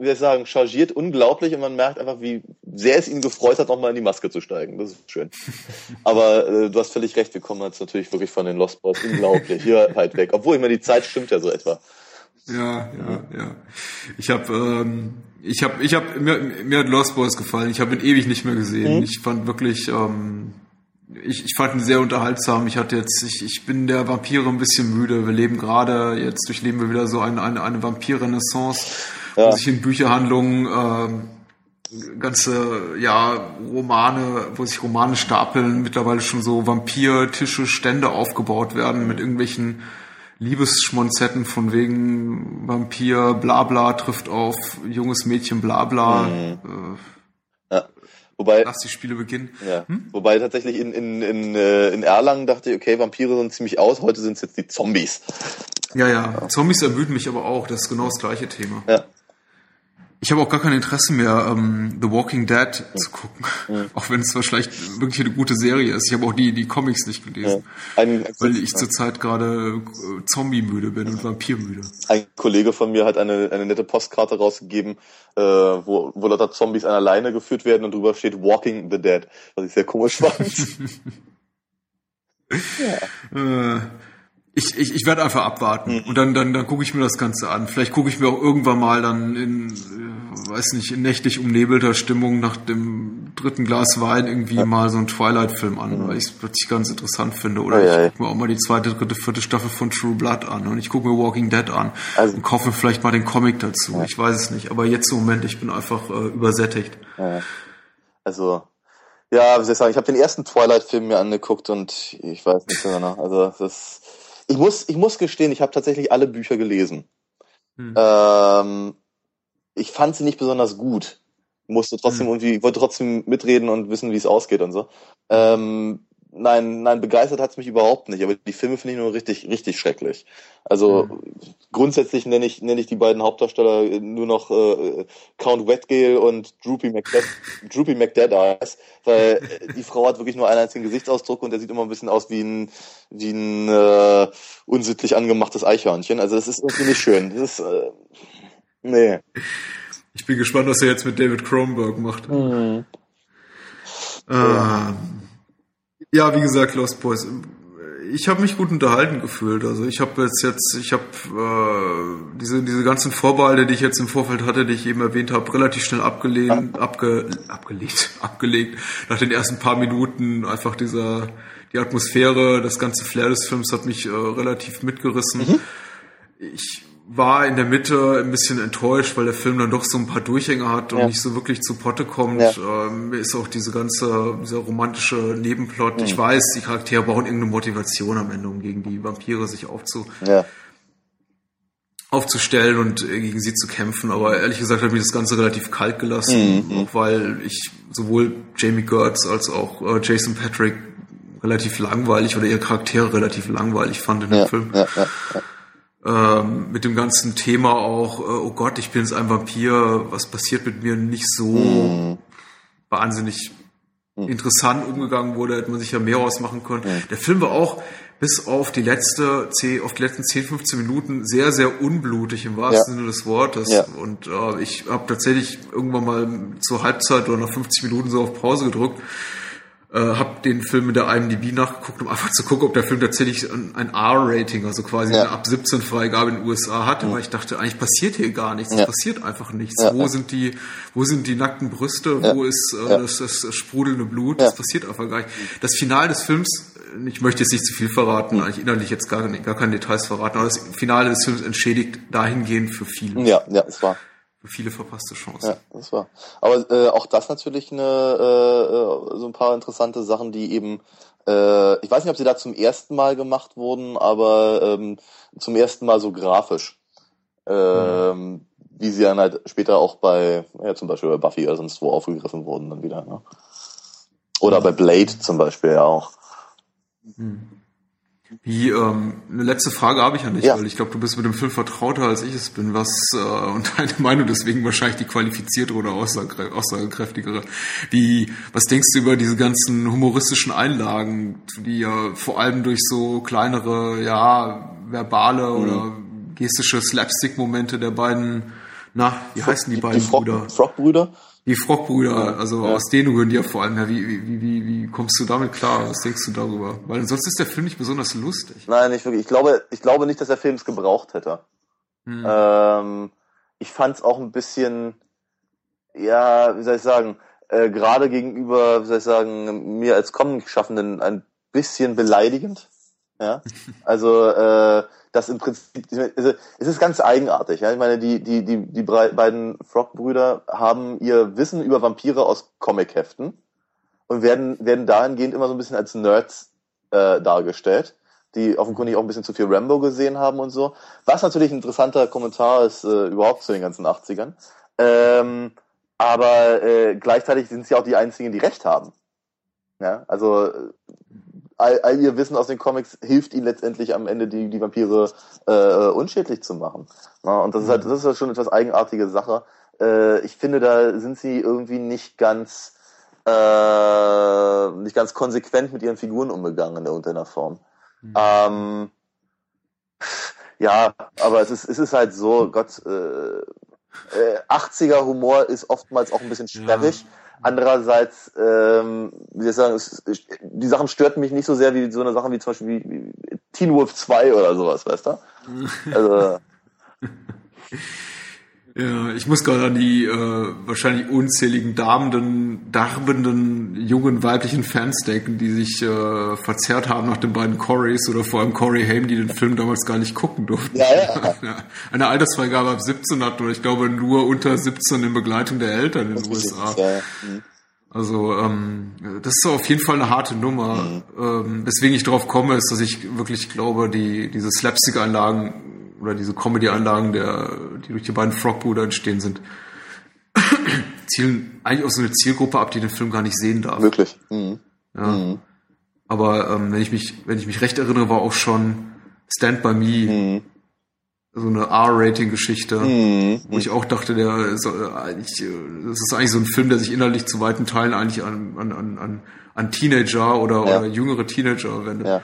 wie soll ich sagen, chargiert unglaublich und man merkt einfach, wie sehr es ihn gefreut hat, nochmal in die Maske zu steigen. Das ist schön. Aber äh, du hast völlig recht, wir kommen jetzt natürlich wirklich von den Lost Boys unglaublich hier weit weg. Obwohl, ich meine, die Zeit stimmt ja so etwa. Ja, ja, ja. Ich habe, ähm, ich habe, ich habe, mir, mir hat Lost Boys gefallen. Ich habe ihn ewig nicht mehr gesehen. Mhm. Ich fand wirklich, ähm, ich, ich fand ihn sehr unterhaltsam. Ich hatte jetzt, ich, ich bin der Vampire ein bisschen müde. Wir leben gerade, jetzt durchleben wir wieder so eine, eine, eine Vampir-Renaissance ja. wo sich in Bücherhandlungen äh, ganze ja Romane, wo sich Romane stapeln, mittlerweile schon so Vampir-Tische, Stände aufgebaut werden mit irgendwelchen Liebesschmonzetten von wegen Vampir, bla bla trifft auf junges Mädchen, bla bla. Mhm. Äh. Wobei, lass die Spiele beginnen. Ja. Hm? Wobei tatsächlich in, in, in, äh, in Erlangen dachte ich, okay, Vampire sind ziemlich aus, heute sind es jetzt die Zombies. Ja, ja, Zombies ermüden mich aber auch, das ist genau das gleiche Thema. Ja. Ich habe auch gar kein Interesse mehr, ähm, The Walking Dead ja. zu gucken. Ja. Auch wenn es vielleicht wirklich eine gute Serie ist. Ich habe auch die, die Comics nicht gelesen. Ja. Ein, weil ich zurzeit gerade äh, Zombie-müde bin und Vampir-müde. Ein Kollege von mir hat eine, eine nette Postkarte rausgegeben, äh, wo, wo lauter Zombies an der Leine geführt werden und drüber steht Walking the Dead, was ich sehr komisch fand. ja. Äh, ich, ich, ich werde einfach abwarten mhm. und dann, dann, dann gucke ich mir das Ganze an. Vielleicht gucke ich mir auch irgendwann mal dann in, äh, weiß nicht, in nächtlich umnebelter Stimmung nach dem dritten Glas Wein irgendwie ja. mal so einen Twilight-Film an, mhm. weil ich es plötzlich ganz interessant finde. Oder ja, ich gucke mir auch mal die zweite, dritte, vierte Staffel von True Blood an und ich gucke mir Walking Dead an also, und kaufe vielleicht mal den Comic dazu. Ja. Ich weiß es nicht, aber jetzt im Moment, ich bin einfach äh, übersättigt. Also ja, wie soll ich sagen, ich habe den ersten Twilight-Film mir angeguckt und ich weiß nicht genau. Also das ich muss, ich muss gestehen, ich habe tatsächlich alle Bücher gelesen. Hm. Ähm, ich fand sie nicht besonders gut. Musste trotzdem hm. irgendwie, wollte trotzdem mitreden und wissen, wie es ausgeht und so. Ähm, nein, nein, begeistert hat's mich überhaupt nicht. Aber die Filme finde ich nur richtig, richtig schrecklich. Also mhm. grundsätzlich nenne ich, nenne ich die beiden Hauptdarsteller nur noch äh, Count Wetgale und Droopy McDead, Droopy McDead Eyes, weil die Frau hat wirklich nur einen einzigen Gesichtsausdruck und der sieht immer ein bisschen aus wie ein, wie ein äh, unsittlich angemachtes Eichhörnchen. Also das ist irgendwie nicht schön. Das ist, äh, nee. Ich bin gespannt, was er jetzt mit David Cronenberg macht. Mhm. Ähm, ja, wie gesagt, Lost Boys. Ich habe mich gut unterhalten gefühlt. Also ich habe jetzt jetzt, ich habe äh, diese diese ganzen Vorbehalte, die ich jetzt im Vorfeld hatte, die ich eben erwähnt habe, relativ schnell abgelehnt, abge, abgelegt, abgelegt. Nach den ersten paar Minuten einfach dieser die Atmosphäre, das ganze Flair des Films hat mich äh, relativ mitgerissen. Mhm. Ich war in der Mitte ein bisschen enttäuscht, weil der Film dann doch so ein paar Durchhänge hat und ja. nicht so wirklich zu Potte kommt. Ja. Ähm, ist auch diese ganze, dieser romantische Nebenplot. Mhm. Ich weiß, die Charaktere brauchen irgendeine Motivation am Ende, um gegen die Vampire sich aufzu, ja. aufzustellen und gegen sie zu kämpfen. Aber ehrlich gesagt hat mich das Ganze relativ kalt gelassen, mhm. auch weil ich sowohl Jamie Gertz als auch äh, Jason Patrick relativ langweilig oder ihre Charaktere relativ langweilig fand in dem Film. Ja, ja, ja ähm, mit dem ganzen Thema auch, äh, oh Gott, ich bin jetzt ein Vampir, was passiert mit mir, nicht so mhm. wahnsinnig mhm. interessant umgegangen wurde, hätte man sich ja mehr ausmachen können. Mhm. Der Film war auch bis auf die letzte, auf die letzten 10, 15 Minuten sehr, sehr unblutig im wahrsten ja. Sinne des Wortes. Ja. Und äh, ich habe tatsächlich irgendwann mal zur Halbzeit oder nach 50 Minuten so auf Pause gedrückt äh, habe den Film in der IMDb nachgeguckt, um einfach zu gucken, ob der Film tatsächlich ein, ein R-Rating, also quasi ja. eine ab 17 Freigabe in den USA hatte, mhm. weil ich dachte, eigentlich passiert hier gar nichts, ja. es passiert einfach nichts. Ja. Wo sind die, wo sind die nackten Brüste, wo ist äh, das, das, sprudelnde Blut, das passiert einfach gar nicht. Das Finale des Films, ich möchte jetzt nicht zu viel verraten, mhm. eigentlich innerlich jetzt gar, gar keine Details verraten, aber das Finale des Films entschädigt dahingehend für viele. Ja, ja, es war viele verpasste Chancen. Ja, das war. Aber äh, auch das natürlich eine äh, so ein paar interessante Sachen, die eben äh, ich weiß nicht, ob sie da zum ersten Mal gemacht wurden, aber ähm, zum ersten Mal so grafisch. Ähm, mhm. Wie sie dann halt später auch bei, ja, zum Beispiel bei Buffy oder sonst wo aufgegriffen wurden dann wieder. Ne? Oder mhm. bei Blade zum Beispiel ja auch. Mhm. Wie, ähm, eine letzte Frage habe ich an dich, ja. weil ich glaube, du bist mit dem Film vertrauter als ich es bin, was äh, und deine Meinung deswegen wahrscheinlich die qualifiziertere oder aussagekräftigere. Wie, was denkst du über diese ganzen humoristischen Einlagen, die ja vor allem durch so kleinere, ja, verbale mhm. oder gestische Slapstick-Momente der beiden Na, wie heißen die, die beiden die Frog, Brüder? Frog-Brüder? Die Frog-Brüder, also Ja. aus denen rühren die ja vor allem her. Wie, wie, wie, wie kommst du damit klar? Was denkst du darüber? Weil sonst ist der Film nicht besonders lustig. Nein, nicht wirklich. Ich glaube, ich glaube nicht, dass der Film es gebraucht hätte. Hm. Ähm, ich fand es auch ein bisschen, ja, wie soll ich sagen, äh, gerade gegenüber, wie soll ich sagen, mir als Comic-Schaffenden ein bisschen beleidigend. Ja, also äh, das im Prinzip, also, es ist ganz eigenartig. Ja? Ich meine, die die die die beiden Frog-Brüder haben ihr Wissen über Vampire aus Comic-Heften und werden werden dahingehend immer so ein bisschen als Nerds äh, dargestellt, die offenkundig auch ein bisschen zu viel Rambo gesehen haben und so. Was natürlich ein interessanter Kommentar ist äh, überhaupt zu den ganzen 80ern. Ähm, aber äh, gleichzeitig sind sie auch die einzigen, die Recht haben. Ja, also all, all ihr Wissen aus den Comics hilft ihnen letztendlich am Ende die, die Vampire äh, unschädlich zu machen. Ja, und das ist halt, das ist halt schon etwas eigenartige Sache. Äh, ich finde, da sind sie irgendwie nicht ganz äh, nicht ganz konsequent mit ihren Figuren umgegangen in irgendeiner Form. Ähm, ja, aber es ist, es ist halt so, Gott, äh, äh, 80er Humor ist oftmals auch ein bisschen sperrig. Andererseits, ähm, wie soll ich sagen, es, es, die Sachen störten mich nicht so sehr wie so eine Sachen wie zum Beispiel wie, wie Teen Wolf 2 oder sowas, weißt du? Also, Ja, ich muss gerade an die äh, wahrscheinlich unzähligen darbenden, darbenden jungen weiblichen Fans denken, die sich äh, verzerrt haben nach den beiden Corys oder vor allem Corey Haim, die den Film damals gar nicht gucken durften. Ja, ja. Eine, eine Altersfreigabe ab 17 hatten oder ich glaube nur unter 17 in Begleitung der Eltern in den USA. ja, ja. Mhm. Also ähm, das ist auf jeden Fall eine harte Nummer. Ähm, weswegen ich darauf komme, ist, dass ich wirklich glaube, die diese Slapstick-Einlagen oder diese Comedy-Einlagen, der, die durch die beiden Frog-Brüder entstehen sind, zielen eigentlich auf so eine Zielgruppe ab, die den Film gar nicht sehen darf. Wirklich. Mhm. Ja. Aber ähm, wenn ich mich, wenn ich mich recht erinnere, war auch schon Stand by Me Mhm. so eine R-Rating-Geschichte, Mhm. wo ich auch dachte, der ist äh, eigentlich, äh, das ist eigentlich so ein Film, der sich innerlich zu weiten Teilen eigentlich an, an, an, an, an Teenager oder, Ja. oder jüngere Teenager wendet. Ja.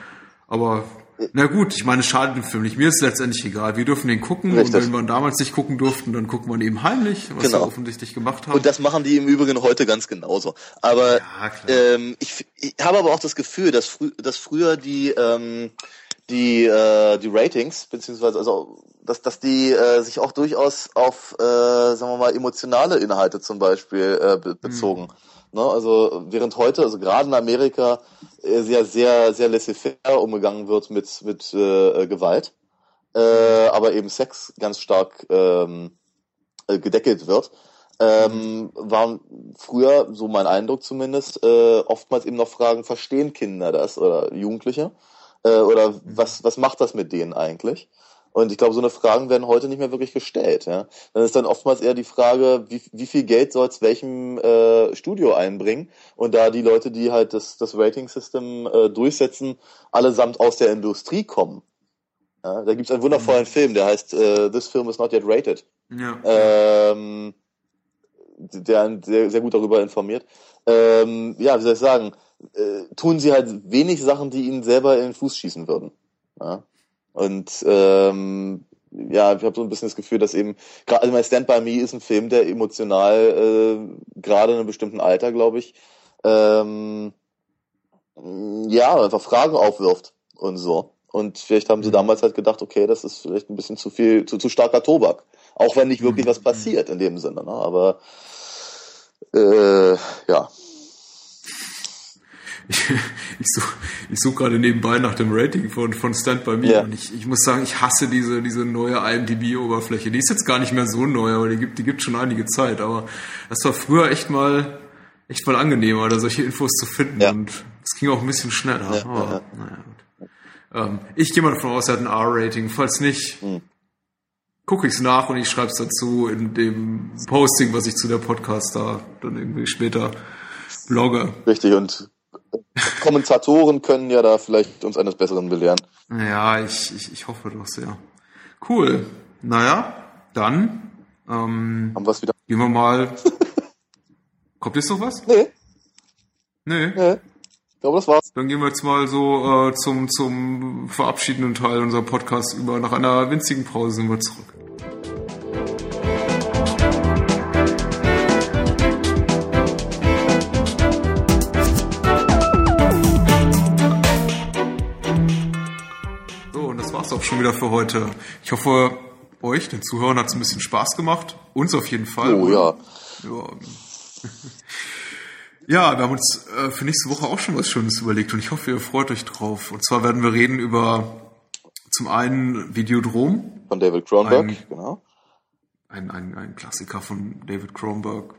Aber na gut, ich meine, es schadet dem Film nicht. Mir ist es letztendlich egal. Wir dürfen den gucken Richtig. und wenn wir ihn damals nicht gucken durften, dann gucken wir ihn eben heimlich, was Genau. wir offensichtlich gemacht haben. Und das machen die im Übrigen heute ganz genauso. Aber Ja, ähm, ich, ich habe aber auch das Gefühl, dass, frü dass früher die ähm, die äh, die Ratings beziehungsweise also dass dass die äh, sich auch durchaus auf äh, sagen wir mal emotionale Inhalte zum Beispiel äh, be bezogen. Ne? Also während heute, also gerade in Amerika, äh, sehr sehr sehr laissez-faire umgegangen wird mit mit äh, Gewalt, äh, aber eben Sex ganz stark ähm, äh, gedeckelt wird, ähm, waren früher, so mein Eindruck zumindest, äh, oftmals eben noch Fragen, verstehen Kinder das oder Jugendliche? Äh, oder was, was macht das mit denen eigentlich? Und ich glaube, so eine Fragen werden heute nicht mehr wirklich gestellt. Ja? Dann ist dann oftmals eher die Frage, wie, wie viel Geld soll es welchem äh, Studio einbringen? Und da die Leute, die halt das, das Rating-System äh, durchsetzen, allesamt aus der Industrie kommen. Ja? Da gibt es einen wundervollen Film, der heißt äh, This Film is not yet rated ja. ähm, der einen sehr, sehr gut darüber informiert. Ähm, ja, wie soll ich sagen, äh, tun sie halt wenig Sachen, die ihnen selber in den Fuß schießen würden. Ja? Und ähm, ja, ich habe so ein bisschen das Gefühl, dass eben, gerade also mein Stand By Me ist ein Film, der emotional, äh, gerade in einem bestimmten Alter, glaube ich, ähm, ja, einfach Fragen aufwirft und so. Und vielleicht haben sie damals halt gedacht, okay, das ist vielleicht ein bisschen zu viel, zu, zu starker Tobak. Auch wenn nicht wirklich was passiert in dem Sinne, ne? Aber äh, ja. Ich suche ich such gerade nebenbei nach dem Rating von, von Stand By Me Ja. und ich, ich muss sagen, ich hasse diese, diese neue IMDb-Oberfläche. Die ist jetzt gar nicht mehr so neu, aber die gibt, die gibt schon einige Zeit. Aber das war früher echt mal, echt mal angenehmer, da solche Infos zu finden Ja. und es ging auch ein bisschen schneller. Ja, aber, ja, naja, gut. Ähm, ich gehe mal davon aus, er hat ein R-Rating. Falls nicht, Hm. gucke ich es nach und ich schreibe es dazu in dem Posting, was ich zu der Podcast da dann irgendwie später blogge. Richtig. Und Kommentatoren können ja da vielleicht uns eines Besseren belehren. Ja, ich, ich, ich hoffe doch sehr. Cool. Naja, dann ähm, Haben wir es wieder? gehen wir mal. Kommt jetzt noch was? Nee, Nee. nee. Ich glaube, das war's. Dann gehen wir jetzt mal so äh, zum, zum verabschiedenden Teil unserer Podcast über. Nach einer winzigen Pause sind wir zurück. Schon wieder für heute. Ich hoffe, euch, den Zuhörern, hat es ein bisschen Spaß gemacht. Uns auf jeden Fall. Oh ja. Ja. Ja, wir haben uns äh, für nächste Woche auch schon was Schönes überlegt und ich hoffe, ihr freut euch drauf. Und zwar werden wir reden über zum einen Videodrom. Von David Cronenberg, Ein- genau. Ein, ein, ein Klassiker von David Cronenberg.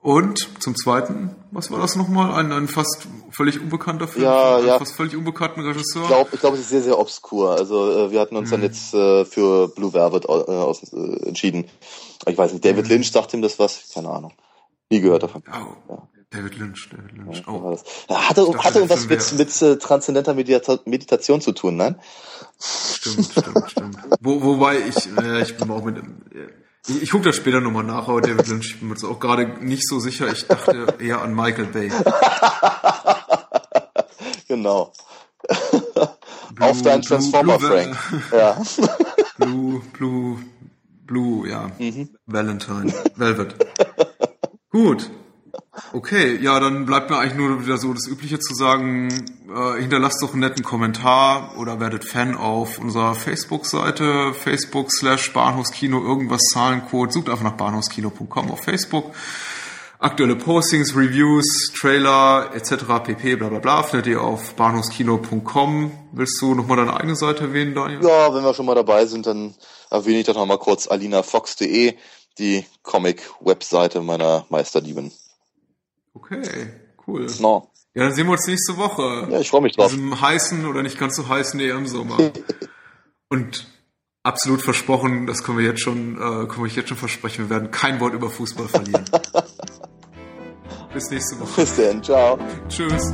Und zum zweiten, was war das nochmal? Ein, ein fast völlig unbekannter Film? Ja, ja. fast völlig unbekannten Regisseur? Ich glaube, ich glaub, es ist sehr, sehr obskur. Also äh, wir hatten uns Mhm. dann jetzt äh, für Blue Velvet äh, aus, äh, entschieden. Ich weiß nicht, Mhm. David Lynch sagt ihm das was? Keine Ahnung. Nie gehört davon. Oh, David Lynch, David Lynch. Ja, Oh. Ja, hatte, dachte, hatte irgendwas mit, mit äh, transzendenter Medita Meditation zu tun, nein? stimmt, stimmt, stimmt. Wo, wobei ich, äh, ich bin auch mit, äh, ich, ich gucke das später nochmal nach, aber David Lynch, ich bin mir jetzt auch gerade nicht so sicher. Ich dachte eher an Michael Bay. Genau. Auf deinen Blue- Transformer, Blue- Frank. Ja. Blue, Blue, Blue, ja. Mhm. Valentine, Velvet. Gut. Okay, ja, dann bleibt mir eigentlich nur wieder so das Übliche zu sagen, äh, hinterlasst doch einen netten Kommentar oder werdet Fan auf unserer Facebook-Seite, Facebook slash Bahnhofskino, irgendwas Zahlencode, sucht einfach nach bahnhofskino.com auf Facebook. Aktuelle Postings, Reviews, Trailer etc. pp. bla bla bla findet ihr auf bahnhofskino.com. Willst du nochmal deine eigene Seite erwähnen, Daniel? ja, wenn wir schon mal dabei sind, dann erwähne ich doch noch mal kurz alinafox.de, die Comic-Webseite meiner Meisterlieben. Okay, cool. No. Ja, dann sehen wir uns nächste Woche. Ja, ich freue mich drauf. Diesem heißen oder nicht ganz so heißen EM-Sommer. Und absolut versprochen, das können wir jetzt schon, äh, können wir euch jetzt schon versprechen, wir werden kein Wort über Fußball verlieren. Bis nächste Woche. Bis dann, ciao. Tschüss.